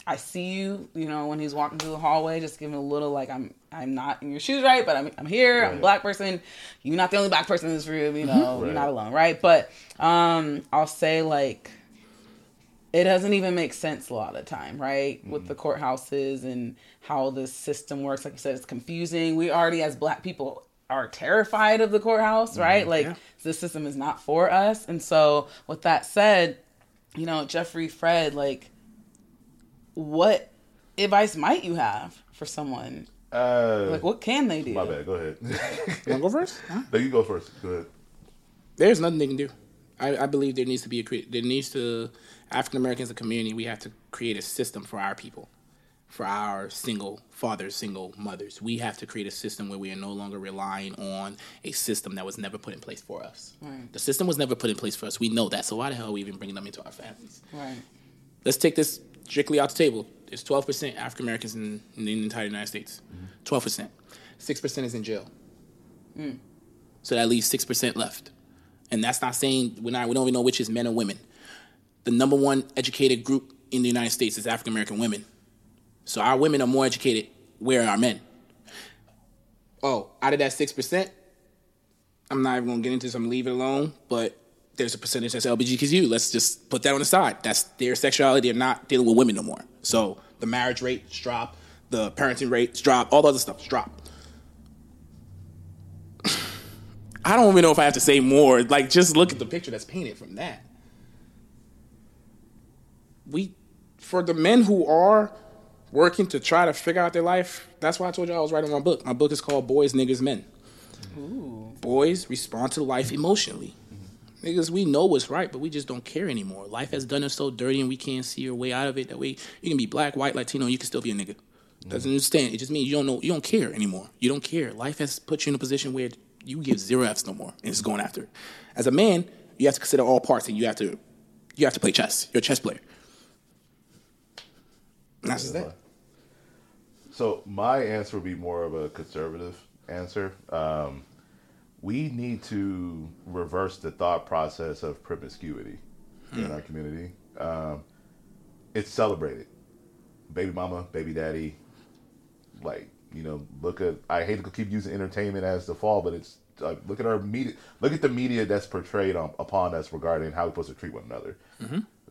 I see you, you know, when he's walking through the hallway, just give him a little like, I'm, I'm not in your shoes, right? But I'm, I'm here. I'm a black person. You're not the only black person in this room, you know. You're not alone, right? But um, I'll say like it doesn't even make sense a lot of the time, right? With the courthouses and how the system works. Like I said, it's confusing. We already, as black people, are terrified of the courthouse, right? Like yeah. the system is not for us. And so, with that said, you know, Jeffrey Fred, like, what advice might you have for someone? Uh, Like, what can they do? my bad. Go ahead. You wanna go first? Huh? no, you go first. Go ahead. There's nothing they can do. I, I believe there needs to be a cre- there needs to African Americans as a community. We have to create a system for our people, for our single fathers, single mothers. We have to create a system where we are no longer relying on a system that was never put in place for us. Right. The system was never put in place for us. We know that. So why the hell are we even bringing them into our families? Right. Let's take this strictly off the table. There's 12% African Americans in, in the entire United States. Mm-hmm. 12%. 6% is in jail. Mm. So that leaves 6% left. And that's not saying we're not, we don't even know which is men or women. The number one educated group in the United States is African American women. So our women are more educated. Where are our men? Oh, out of that 6%, I'm not even to get into this. I'm to leave it alone. But there's a percentage that's LGBTQ. Let's just put that on the side. That's their sexuality. They're not dealing with women no more. So the marriage rates drop, the parenting rates drop, all the other stuff drop. I don't even know if I have to say more. Like, just look at the picture that's painted from that. We, for the men who are working to try to figure out their life, that's why I told you I was writing my book. My book is called Boys, Niggas, Men. Boys respond to life emotionally. Niggas, we know what's right, but we just don't care anymore. Life has done us so dirty and we can't see our way out of it. That way, you can be black, white, Latino, and you can still be a nigga. Doesn't understand. It just means you don't know. You don't care anymore. You don't care. Life has put you in a position where you give zero f's no more, and it's going after. it. As a man, you have to consider all parts, and you have to, you have to play chess. You're a chess player. That's that. So my answer would be more of a conservative answer. Um, we need to reverse the thought process of promiscuity in our community. Um, it's celebrated. Baby mama, baby daddy, like you know, look at. I hate to keep using entertainment as the fall, but it's uh, look at our media. Look at the media that's portrayed on, upon us regarding how we're supposed to treat one another.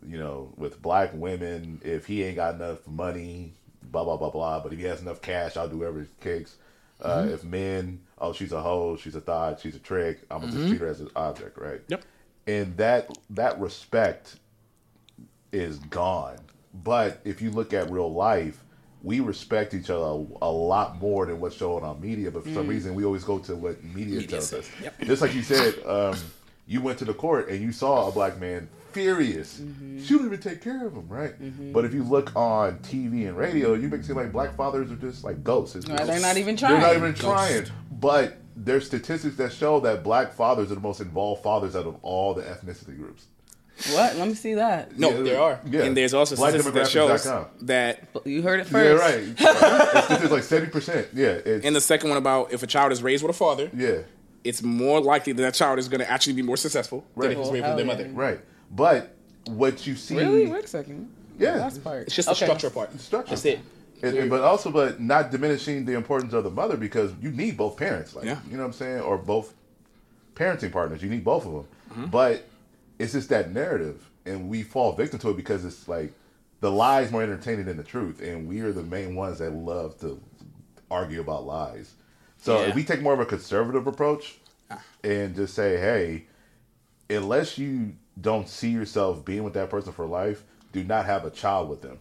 You know, with black women, if he ain't got enough money, blah blah blah blah. But if he has enough cash, I'll do whatever it takes. Uh, If men, oh, she's a hoe, she's a thought, she's a trick. I'm gonna just treat her as an object, right? Yep. and that that respect is gone. But if you look at real life, we respect each other a, a lot more than what's shown on media. But for some reason, we always go to what media, tells us. Yep. Just like you said, um, you went to the court and you saw a black man furious. Mm-hmm. She don't even take care of him, right? Mm-hmm. But if you look on TV and radio, you make it seem like black fathers are just like ghosts. It's Right, they're not even trying. They're not even trying. But there's statistics that show that black fathers are the most involved fathers out of all the ethnicity groups. What? Let me see that. No, Yeah, there are. yeah. And there's also statistics that shows that You heard it first. Yeah, first. right. it's, it's like seventy percent. Yeah, it's, And the second one about if a child is raised with a father, yeah, it's more likely that that child is going to actually be more successful Right. than if it's raised with their hell mother. right. But what you see, Really? Wait a second. Yeah. Last part. It's just Okay. the structure part. Structure. That's it. And- and- but also, but not diminishing the importance of the mother because you need both parents. Like, Yeah. you know what I'm saying, or both parenting partners. You need both of them. Mm-hmm. But it's just that narrative, and we fall victim to it because it's like the lies more entertaining than the truth, and we are the main ones that love to argue about lies. So Yeah. if we take more of a conservative approach and just say, hey, unless you don't see yourself being with that person for life, do not have a child with them.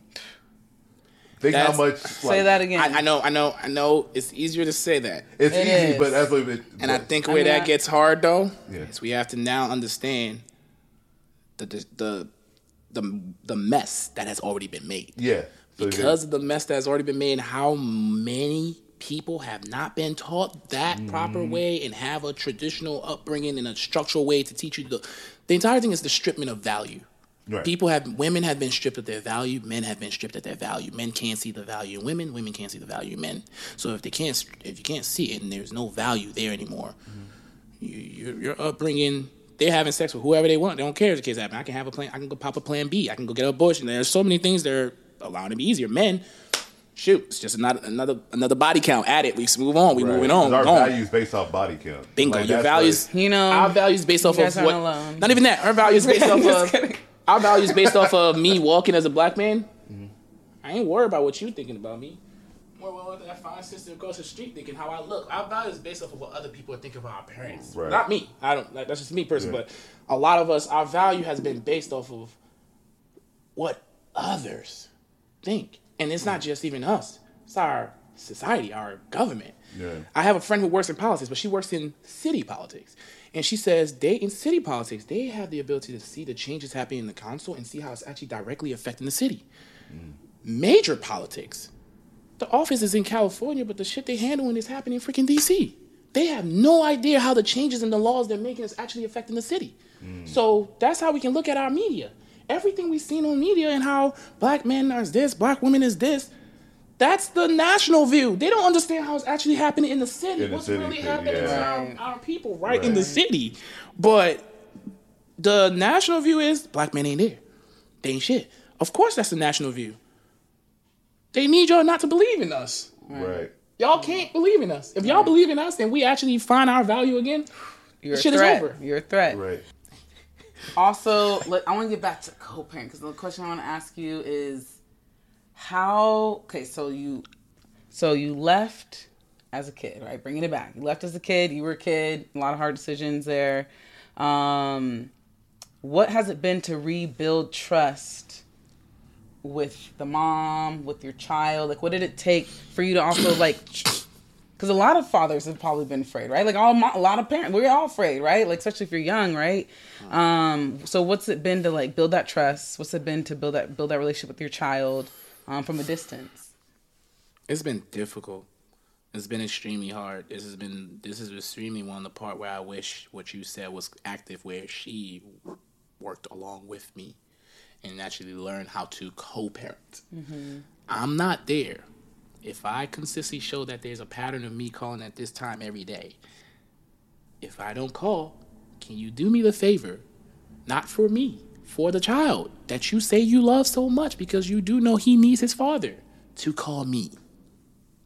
Think how That's- much. Say like, that again. I, I know, I know, I know. It's easier to say that, It's It easy, is. but that's what it. and I but- think I where mean, that I- gets hard though Yeah. is we have to now understand the the the the, the mess that has already been made. yeah. So because of the mess that has already been made, how many people have not been taught that proper Mm-hmm. way and have a traditional upbringing and a structural way to teach you the the entire thing is the stripping of value. Right. People have women have been stripped of their value, men have been stripped of their value. Men can't see the value in women, women can't see the value in men. So if they can't if you can't see it and there's no value there anymore, you, your, your upbringing, they're having sex with whoever they want. They don't care if the kids happen. I can have a plan. I can go pop a plan B. I can go get an abortion. There's so many things that are allowing to be easier. Men, shoot, it's just another another another body count. Add it. We just move on. We Right. moving on. 'Cause Our Going. values based off body count. Bingo. Like, your values. like- You know, our values based off you guys of what? aren't alone. Not even that. Our values based off of. kidding. Our values based off of me walking as a black man. Mm-hmm. I ain't worried about what you thinking about me. More well, that fine sister across the street thinking how I look. Our values based off of what other people are thinking about our parents. Right. Not me. I don't. Like, that's just me person. Yeah. But a lot of us, our value has been based off of what others think, and it's not just even us. It's our society, our government. Yeah. I have a friend who works in politics, but she works in city politics. And she says they in city politics, they have the ability to see the changes happening in the council and see how it's actually directly affecting the city. Mm. Major politics. The office is in California, but the shit they handling is happening in freaking DC. They have no idea how the changes in the laws they're making is actually affecting the city. Mm. So that's how we can look at our media. Everything we've seen on media and how black men are this, black women is this, that's the national view. They don't understand how it's actually happening in the city. In the What's city, really too, happening to yeah. Right. our, our people right, in the city. But the national view is black men ain't there. They ain't shit. Of course that's the national view. They need y'all not to believe in us. Right. Y'all can't believe in us. If y'all believe in us and we actually find our value again, You're a shit is threat. over. You're a threat. Right. Also, I want to get back to co-parent because the question I want to ask you is how. Okay, so you, so you left as a kid, right? Bringing it back. You left as a kid. You were a kid. A lot of hard decisions there. Um, what has it been to rebuild trust with the mom, with your child? Like, what did it take for you to also like? Because a lot of fathers have probably been afraid, right? Like all mo- a lot of parents, we're all afraid, right? Like especially if you're young, right? Um, so what's it been to like build that trust? What's it been to build that build that relationship with your child um, from a distance? it's been difficult. It's been extremely hard. This has been this is extremely one of the part where I wish what you said was active, where she worked along with me and actually learned how to co-parent. I'm not there. If I consistently show that there's a pattern of me calling at this time every day, if I don't call, can you do me the favor, not for me, for the child that you say you love so much because you do know he needs his father, to call me?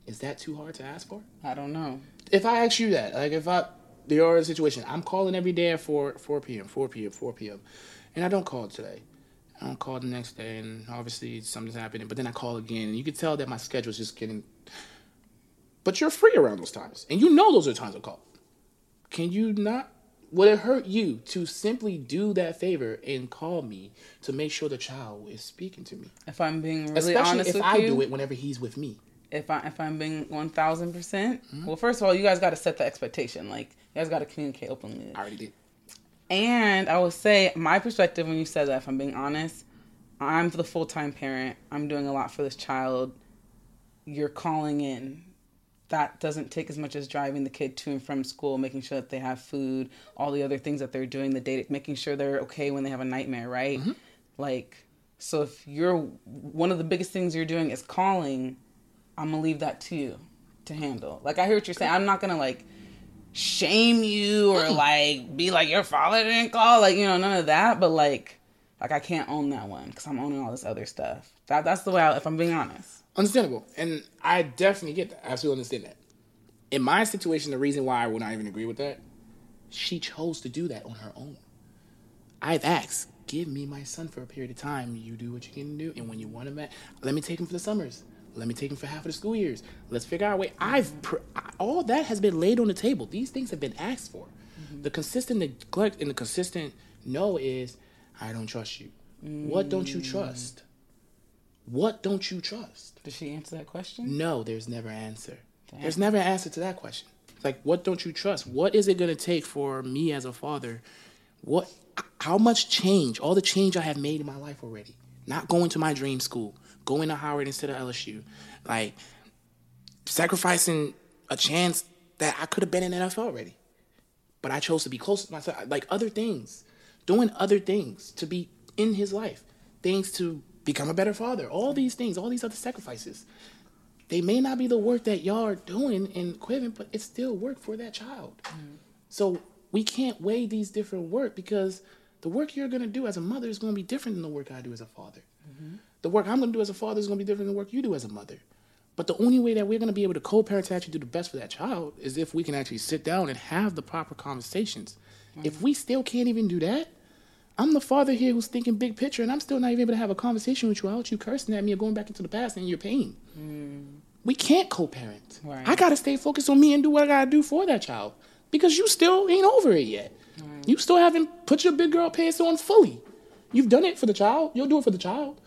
Is that too hard to ask for? I don't know. If I ask you that, like if I, there are a situation, I'm calling every day at 4, 4 p.m., 4 p.m., 4 p.m., and I don't call today. I don't call the next day, and obviously something's happening, but then I call again, and you can tell that my schedule's just getting. But you're free around those times, and you know those are times I call. Can you not? Would it hurt you to simply do that favor and call me to make sure the child is speaking to me? If I'm being really Especially honest if with I you, do it whenever he's with me. if I if I'm being one thousand percent, Mm-hmm. well, first of all, you guys got to set the expectation. Like you guys got to communicate openly. I already did. And I will say, my perspective when you said that, if I'm being honest, I'm the full time parent. I'm doing a lot for this child. You're calling in. That doesn't take as much as driving the kid to and from school, making sure that they have food, all the other things that they're doing, the date, making sure they're okay when they have a nightmare, right? Mm-hmm. Like, so if you're one of the biggest things you're doing is calling, I'm gonna leave that to you to handle. Like, I hear what you're saying. I'm not gonna like shame you or hmm. like be like your father didn't call like you know none of that but like like i can't own that one because i'm owning all this other stuff that that's the way I, if i'm being honest Understandable. And I definitely get that. I absolutely understand that. In my situation, the reason why I would not even agree with that, she chose to do that on her own. I've asked, give me my son for a period of time. You do what you can do. And when you want him back, let me take him for the summers. Let me take him for half of the school years. Let's figure out a way. I've pr- all that has been laid on the table. These things have been asked for. Mm-hmm. The consistent neglect and the consistent no is, I don't trust you. What don't you mm. trust? What don't you trust? Did she answer that question? No, there's never an answer. There's never an answer to that question. It's like, what don't you trust? What is it going to take for me as a father? What, how much change? All the change I have made in my life already. Not going to my dream school, going to Howard instead of LSU, like sacrificing a chance that I could have been in NFL already, but I chose to be close to myself. Like other things, doing other things to be in his life, things to become a better father. All these things, all these other sacrifices they may not be the work that y'all are doing in equipment, but it's still work for that child. Mm-hmm. So we can't weigh these different work because the work you're gonna do as a mother is gonna be different than the work I do as a father. Mm-hmm. The work I'm gonna do as a father is gonna be different than the work you do as a mother. But the only way that we're gonna be able to co-parent to actually do the best for that child is if we can actually sit down and have the proper conversations. If we still can't even do that, I'm the father here who's thinking big picture, and I'm still not even able to have a conversation with you without you cursing at me or going back into the past and your pain. Mm. We can't co-parent. Right. I gotta stay focused on me and do what I gotta do for that child because you still ain't over it yet. You still haven't put your big girl pants on fully. You've done it for the child. You'll do it for the child,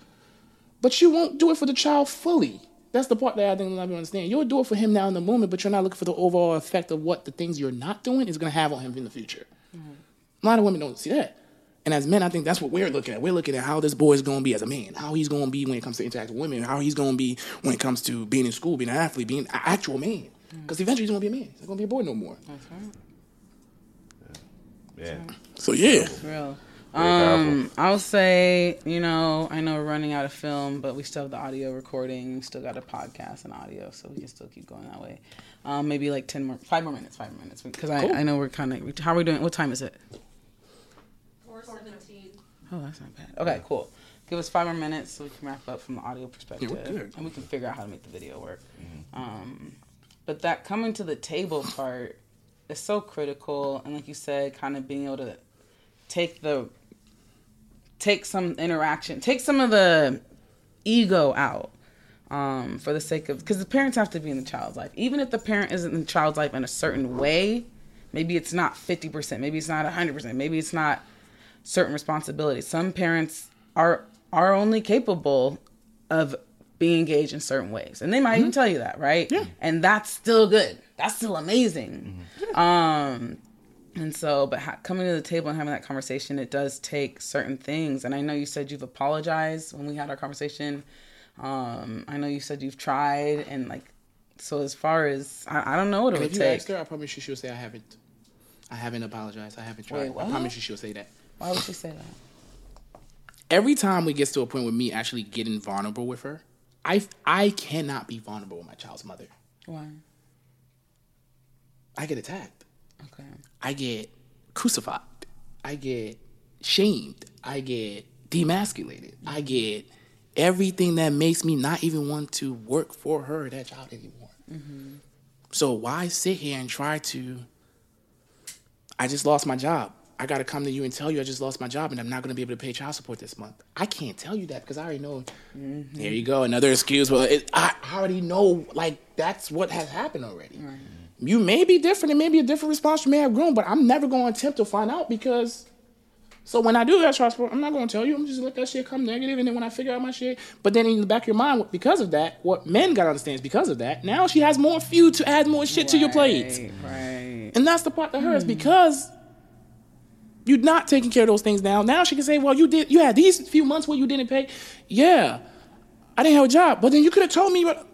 but you won't do it for the child fully. That's the part that I think a lot of people understand. You'll do it for him now in the moment, but you're not looking for the overall effect of what the things you're not doing is going to have on him in the future. A lot of women don't see that. And as men, I think that's what we're looking at. We're looking at how this boy is going to be as a man, how he's going to be when it comes to interacting with women, how he's going to be when it comes to being in school, being an athlete, being an actual man. Mm. Because eventually he's going to be a man. He's not going to be a boy no more. That's right. Yeah. So yeah, Real. Very Um, I'll say, you know, I know we're running out of film, but we still have the audio recording. We still got a podcast and audio, so we can still keep going that way. Um, maybe like ten more, five more minutes, five more minutes, because I, Cool. I know we're kind of. How are we doing? What time is it? Four seventeen. Oh, that's not bad. Okay, cool. Give us five more minutes so we can wrap up from the audio perspective, Yeah, we're good. and we can figure out how to make the video work. Um, but that coming to the table part is so critical, and like you said, kind of being able to take the take some interaction, take some of the ego out. Um, for the sake of because the parents have to be in the child's life, even if the parent isn't in the child's life in a certain way, maybe it's not fifty percent, maybe it's not hundred percent, maybe it's not certain responsibilities. Some parents are are only capable of being engaged in certain ways, and they might even tell you that, right? Yeah. And that's still good. That's still amazing. Um, and so, but ha- coming to the table and having that conversation, it does take certain things. And I know you said you've apologized when we had our conversation. Um, I know you said you've tried, and like, so as far as I, I don't know what it would if you take. asked her, I promise you she'll say I haven't. I haven't apologized. I haven't tried. Wait? I promise you she'll say that. Why would she say that? Every time we get to a point with me actually getting vulnerable with her, I I cannot be vulnerable with my child's mother. Why? I get attacked. Okay. I get crucified. I get shamed. I get demasculated. I get everything that makes me not even want to work for her that child anymore. Mm-hmm. So why sit here and try to? I just lost my job. I got to come to you and tell you I just lost my job and I'm not going to be able to pay child support this month. I can't tell you that because I already know. Mm-hmm. There you go, another excuse. Well, it, I I already know. Like that's what has happened already. You may be different. It may be a different response you may have grown, but I'm never going to attempt to find out because. So when I do that support, I'm not going to tell you. I'm just let that shit come negative, and then when I figure out my shit, but then in the back of your mind, because of that, what men got to understand is because of that. Now she has more fuel to add more shit to your plate. Right, Right. And that's the part that hurts hmm. because you're not taking care of those things now. Now she can say, "Well, you did. You had these few months where you didn't pay. Yeah, I didn't have a job, but then you could have told me. But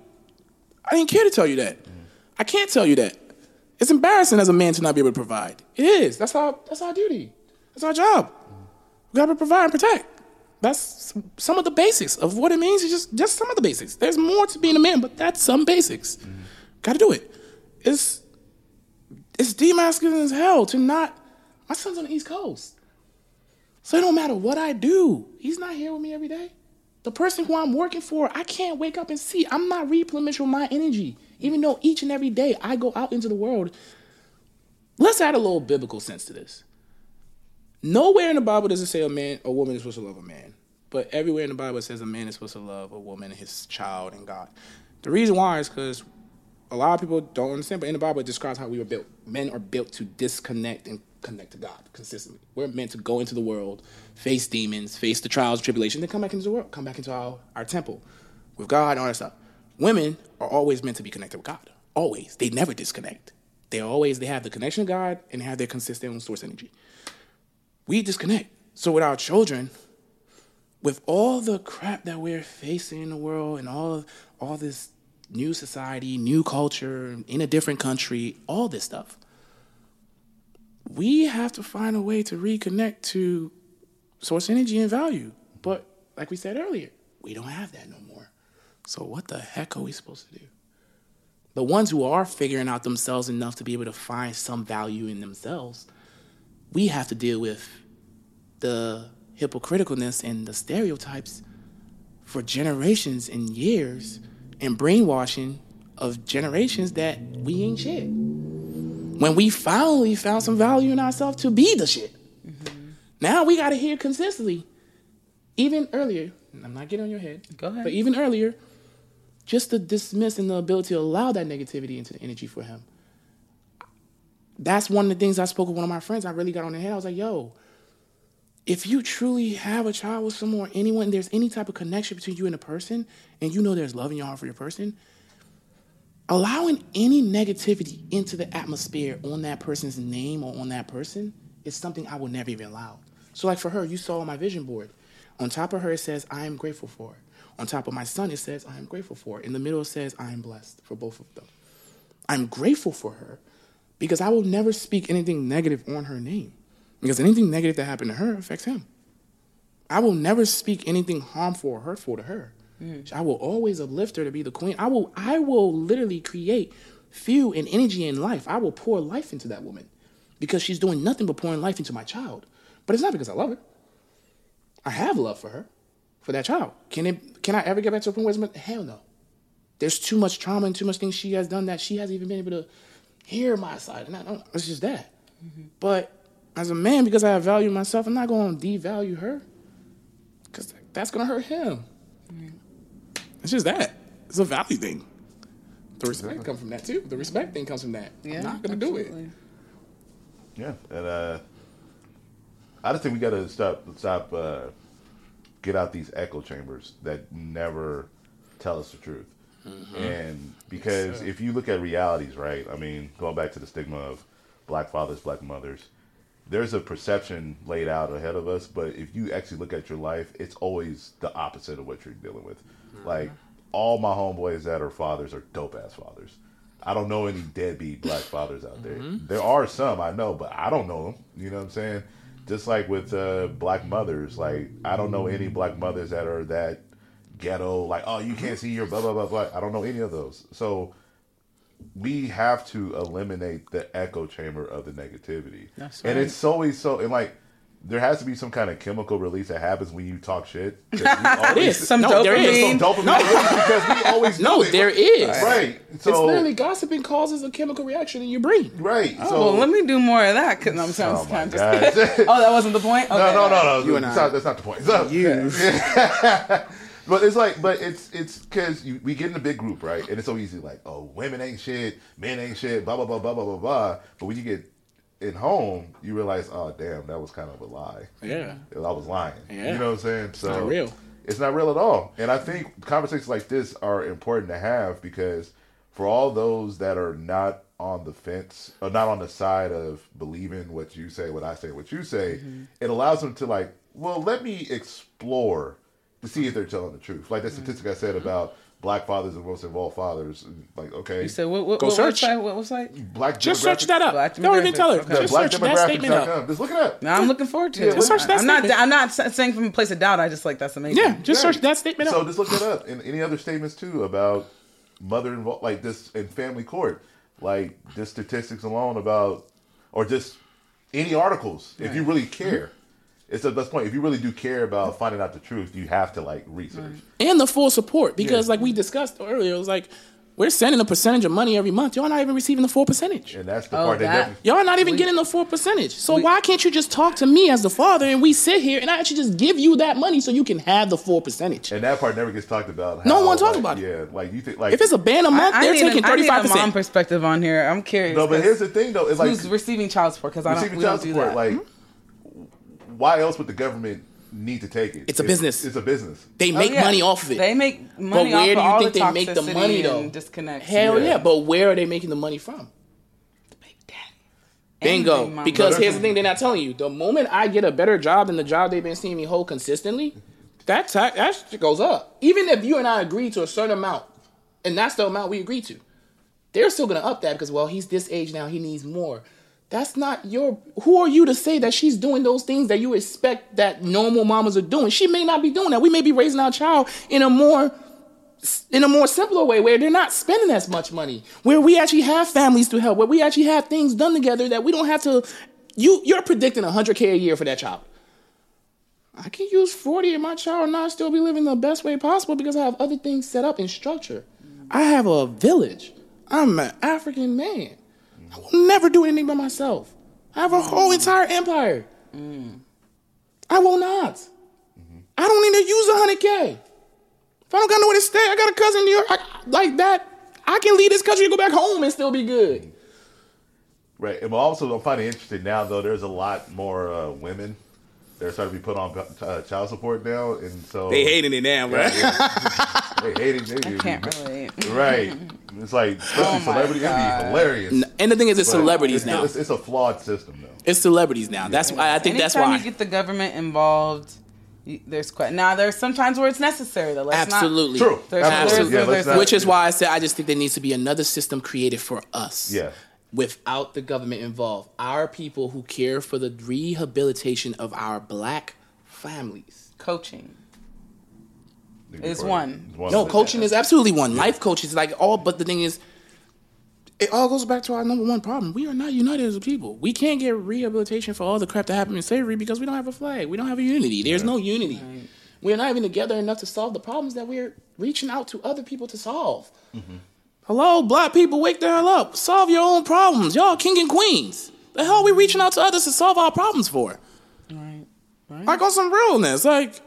I didn't care to tell you that. Hmm. I can't tell you that. It's embarrassing as a man to not be able to provide. It is. That's our. That's our duty. That's our job. We gotta provide and protect. That's some of the basics of what it means. It's just just some of the basics. There's more to being a man, but that's some basics. Got to do it. It's it's demasculating as hell to not. My son's on the East Coast, so it don't matter what I do. He's not here with me every day. The person who I'm working for, I can't wake up and see. I'm not replenishing my energy. Even though each and every day I go out into the world. Let's add a little biblical sense to this. Nowhere in the Bible does it say a man, a woman is supposed to love a man, but everywhere in the Bible says a man is supposed to love a woman, and his child, and God. The reason why is because a lot of people don't understand, but in the Bible it describes how we were built. Men are built to disconnect and connect to God consistently. We're meant to go into the world, face demons, face the trials, tribulation, then come back into the world, come back into our, our temple with God and all that stuff. Women are always meant to be connected with God. Always. They never disconnect. They always they have the connection to God and have their consistent own source energy. We disconnect. So with our children, with all the crap that we're facing in the world and all all this new society, new culture, in a different country, all this stuff, we have to find a way to reconnect to source energy and value. But like we said earlier, we don't have that no more. So what the heck are we supposed to do? The ones who are figuring out themselves enough to be able to find some value in themselves, we have to deal with the hypocriticalness and the stereotypes for generations and years and brainwashing of generations that we ain't shit. When we finally found some value in ourselves to be the shit. Mm-hmm. Now we gotta hear consistently. Even earlier, I'm not getting on your head. Go ahead. But even earlier, just to dismiss and the ability to allow that negativity into the energy for him. That's one of the things I spoke with one of my friends. I really got on the head. I was like, yo, if you truly have a child with someone, or anyone, there's any type of connection between you and a person, and you know there's love in your heart for your person, allowing any negativity into the atmosphere on that person's name or on that person is something I would never even allow. So, like for her, you saw on my vision board, on top of her, it says, I am grateful for it. On top of my son, it says, I am grateful for. In the middle, it says, I am blessed for both of them. I'm grateful for her because I will never speak anything negative on her name. Because anything negative that happened to her affects him. I will never speak anything harmful or hurtful to her. Mm. I will always uplift her to be the queen. I will I will literally create fuel and energy in life. I will pour life into that woman because she's doing nothing but pouring life into my child. But it's not because I love her. I have love for her, for that child. Can it can I ever get back to a point where it's hell no. There's too much trauma and too much things she has done that she hasn't even been able to hear my side. And I don't, it's just that. But as a man, because I have value myself, I'm not going to devalue her. Because that's going to hurt him. It's just that. It's a value thing. The respect comes from that too. The respect thing comes from that. Yeah, I'm not going to do it. Yeah, and uh, I just think we got to stop, stop, uh, get out these echo chambers that never tell us the truth. Mm-hmm. And because if you look at realities, right? I mean, going back to the stigma of black fathers, black mothers, there's a perception laid out ahead of us. But if you actually look at your life, it's always the opposite of what you're dealing with. Mm-hmm. Like all my homeboys that are fathers are dope ass fathers. I don't know any deadbeat black fathers out there. Mm-hmm. There are some I know, but I don't know them. You know what I'm saying? Just like with uh, black mothers, like I don't know any black mothers that are that ghetto. Like, oh, you can't see your blah blah blah blah. I don't know any of those. So we have to eliminate the echo chamber of the negativity. That's And right. it's always so, and like, there has to be some kind of chemical release that happens when you talk shit. 'Cause always- is. Some No, there is. dopamine. Some dopamine release because we always No, do it. there is. Right. it's literally gossiping causes a chemical reaction in your brain. right. Oh, so, Oh, well, let me do more of that. Cause I'm sorry, Oh, I'm my just God. kidding. oh, that wasn't the point. no, Okay. no, no, no. You and that's, I. not, that's not the point. So, You. But it's like, but it's it's because we get in a big group, right? And it's so easy, like, oh, women ain't shit, men ain't shit, blah blah blah blah blah blah blah. But when you get in home, you realize, oh, damn, that was kind of a lie. Yeah. I was lying. Yeah. You know what I'm saying? So it's not real. It's not real at all. And I think conversations like this are important to have because for all those that are not on the fence or not on the side of believing what you say, what I say, what you say, Mm-hmm. it allows them to like, well, let me explore to see if they're telling the truth. Like the Mm-hmm. statistic I said about black fathers and most involved fathers. Like, okay, You said what? What, Go what search. website? What website? black Just search that up. Black Don't even tell her. okay. Just search that statement up. Just look it up. No, I'm looking forward to Yeah, it. just search that I'm not. I'm not saying from a place of doubt. I just like that's amazing. Yeah, just Right. search that statement up. So just look that up. And any other statements too about mother involved, like this in family court, like just statistics alone about, or just any articles if you really care. It's the best point. If you really do care about finding out the truth, you have to like research. Mm. and the full support because Yeah. like we discussed earlier, it was like we're sending a percentage of money every month. Y'all not even receiving the full percentage. And that's the Oh, part that, that- definitely. Y'all not even getting the full percentage. So why can't you just talk to me as the father and we sit here and I actually just give you that money so you can have the full percentage? And that part never gets talked about. No one talks like, about it. Yeah, like you think like If it's a ban a month, I they're need taking a- I thirty need a mom perspective on here. I'm curious. no, but 'cause here's the thing though. It's like who's receiving child support? Because I don't. receiving We don't do support. that. Like, hmm? Why else would the government need to take it? It's a business. It's a business. They Oh, make yeah. money off of it. They make money where off do of you all think the they make the toxicity money, though? and disconnects. Hell Yeah. yeah. but where are they making the money from? Baby daddy. Bingo. And. Because here's the thing they're not telling you. The moment I get a better job than the job they've been seeing me hold consistently, that tax that shit goes up. Even if you and I agree to a certain amount, and that's the amount we agree to, they're still gonna up that because well, he's this age now, he needs more. That's not your. Who are you to say that she's doing those things that you expect that normal mamas are doing? She may not be doing that. We may be raising our child in a more in a more simpler way where they're not spending as much money where we actually have families to help where we actually have things done together that we don't have to you you're predicting 100k a year for that child i can use 40 in my child and not still be living the best way possible because i have other things set up in structure i have a village i'm an african man i will never do anything by myself i have a whole entire empire i will not i don't need to use 100k if I don't got nowhere to stay, I got a cousin in New York. I, like that, I can leave this country and go back home and still be good. Right. And also, I'm finding it interesting now though. There's a lot more uh, women that are starting to be put on uh, child support now, and so they hating it now, bro. they hate it. They I can't relate. Right. It's like especially Oh my celebrity God. envy, hilarious. And the thing is, it's But celebrities it's, now. It's, it's a flawed system though. It's celebrities now. That's why I think that's Anytime why. you get the government involved, you, there's quite now. There's sometimes where it's necessary though. Let's Absolutely. True. There's- Absolutely. there's- yeah, there's- not- Which is why I said I just think there needs to be another system created for us. Yeah. Without the government involved. Our people who care for the rehabilitation of our black families. coaching. It's It's one. No, coaching is absolutely one. Life coaches like all, but the thing is, it all goes back to our number one problem. We are not united as a people. We can't get rehabilitation for all the crap that happened in slavery because we don't have a flag. We don't have a unity. There's no unity. We're not even together enough to solve the problems that we're reaching out to other people to solve. Mm-hmm. Hello, black people, wake the hell up. Solve your own problems. Y'all king and queens. The hell are we reaching out to others to solve our problems for? Right. Right. Like on some realness. Like,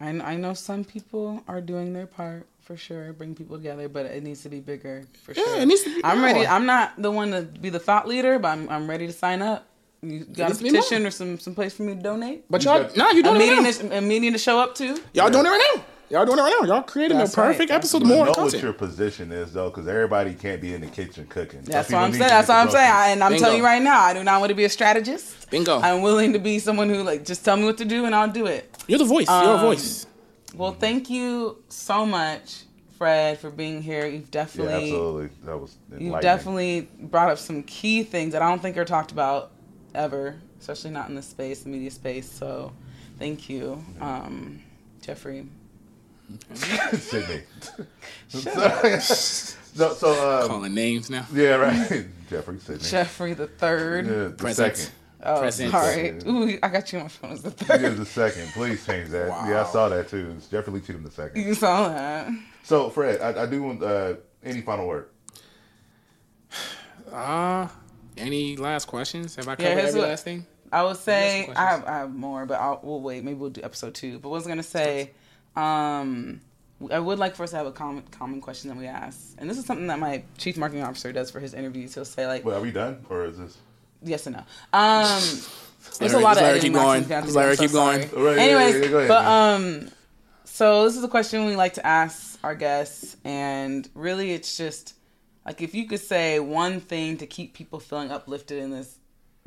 I, I know some people are doing their part for sure, bring people together, but it needs to be bigger for Yeah, sure. it needs to be I'm ready. I'm not the one to be the thought leader, but I'm, I'm ready to sign up. You got a needs to be petition or some some place for me to donate? but y'all, got- nah, you a doing it meeting right to, now. a meeting to show up to. Y'all doing it right now. Y'all doing it right now. Y'all creating That's a perfect right. episode You more know content. what your position is though, because everybody can't be in the kitchen cooking. That's what I'm saying. That's what I'm saying. I, and I'm Bingo. telling you right now, I do not want to be a strategist. Bingo. I'm willing to be someone who like just tell me what to do and I'll do it. You're the voice. You're a Um, voice. Well, thank you so much, Fred, for being here. You've Yeah, definitely absolutely. That was You've definitely brought up some key things that I don't think are talked about ever, especially not in this space, the media space. So, thank you, um, Jeffrey. Sydney. so, so um, Calling names now. yeah, right. Jeffrey Sydney. Jeffrey the third. Yeah, the Present. second. Oh, Present. sorry. Ooh, I got you on my phone as the Yeah, the second. Please change that. Yeah, I saw that too. It's Jeffrey Lee Cheatham the second. You saw that. So, Fred, I, I do want uh, any final word. Uh, any last questions? Have I covered here's every what- last thing? I would say I have. I have more, but I'll, we'll wait. Maybe we'll do episode two. But what I was gonna say, um, I would like for us to have a common common question that we ask, and this is something that my chief marketing officer does for his interviews. He'll say like, Well, are we done, or is this? yes and no. Um, there's a lot of Larry, editing keep going. options we have to do, Larry, so keep going. sorry. Right, Anyways, yeah, yeah, go ahead, but man. um, so this is a question we like to ask our guests, and really, it's just like if you could say one thing to keep people feeling uplifted in this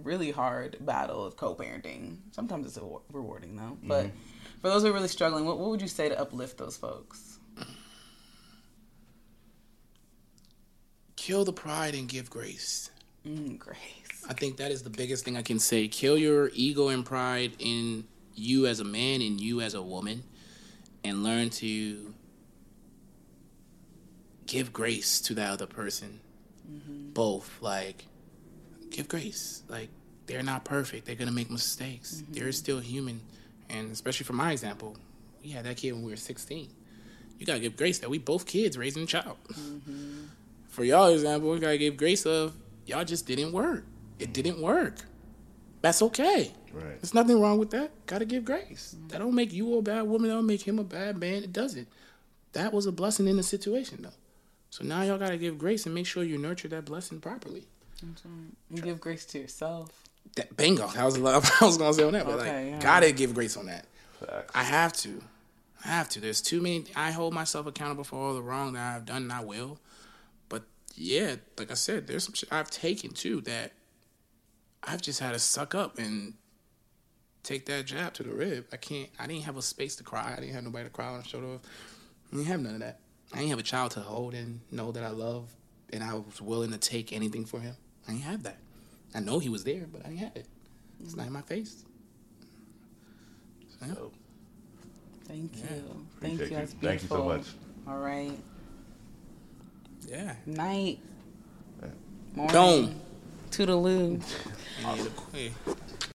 really hard battle of co-parenting. Sometimes it's rewarding though, but Mm-hmm. For those who are really struggling, what, what would you say to uplift those folks? Kill the pride and give grace. Mm, grace. I think that is the biggest thing I can say. Kill your ego and pride in you as a man and you as a woman, and learn to give grace to that other person. Both, like, give grace. Like, they're not perfect. They're gonna make mistakes. They're still human, and especially for my example, we had that kid when we were sixteen. You gotta give grace that we both kids raising a child. Mm-hmm. For y'all example, we gotta give grace of y'all just didn't work. It didn't work. That's okay. Right. There's nothing wrong with that. Gotta give grace. That don't make you a bad woman. That don't make him a bad man. It doesn't. That was a blessing in the situation, though. So now y'all gotta give grace and make sure you nurture that blessing properly. You give grace to yourself. That bingo. That was love. I was gonna say on that, but Okay, like, yeah. gotta give grace on that. Facts. I have to. I have to. There's too many. I hold myself accountable for all the wrong that I've done, and I will. But yeah, like I said, there's some shit I've taken too that I've just had to suck up and take that jab to the rib. I can't. I didn't have a space to cry. I didn't have nobody to cry on the shoulder of. I didn't have none of that. I didn't have a child to hold and know that I love, and I was willing to take anything for him. I didn't have that. I know he was there, but I didn't have it. It's not in my face. So, yeah. So, Thank you. Thank appreciate you. you. That's Thank you so much. All right. Yeah. Night. Yeah. Morning. Dome. Toodaloo.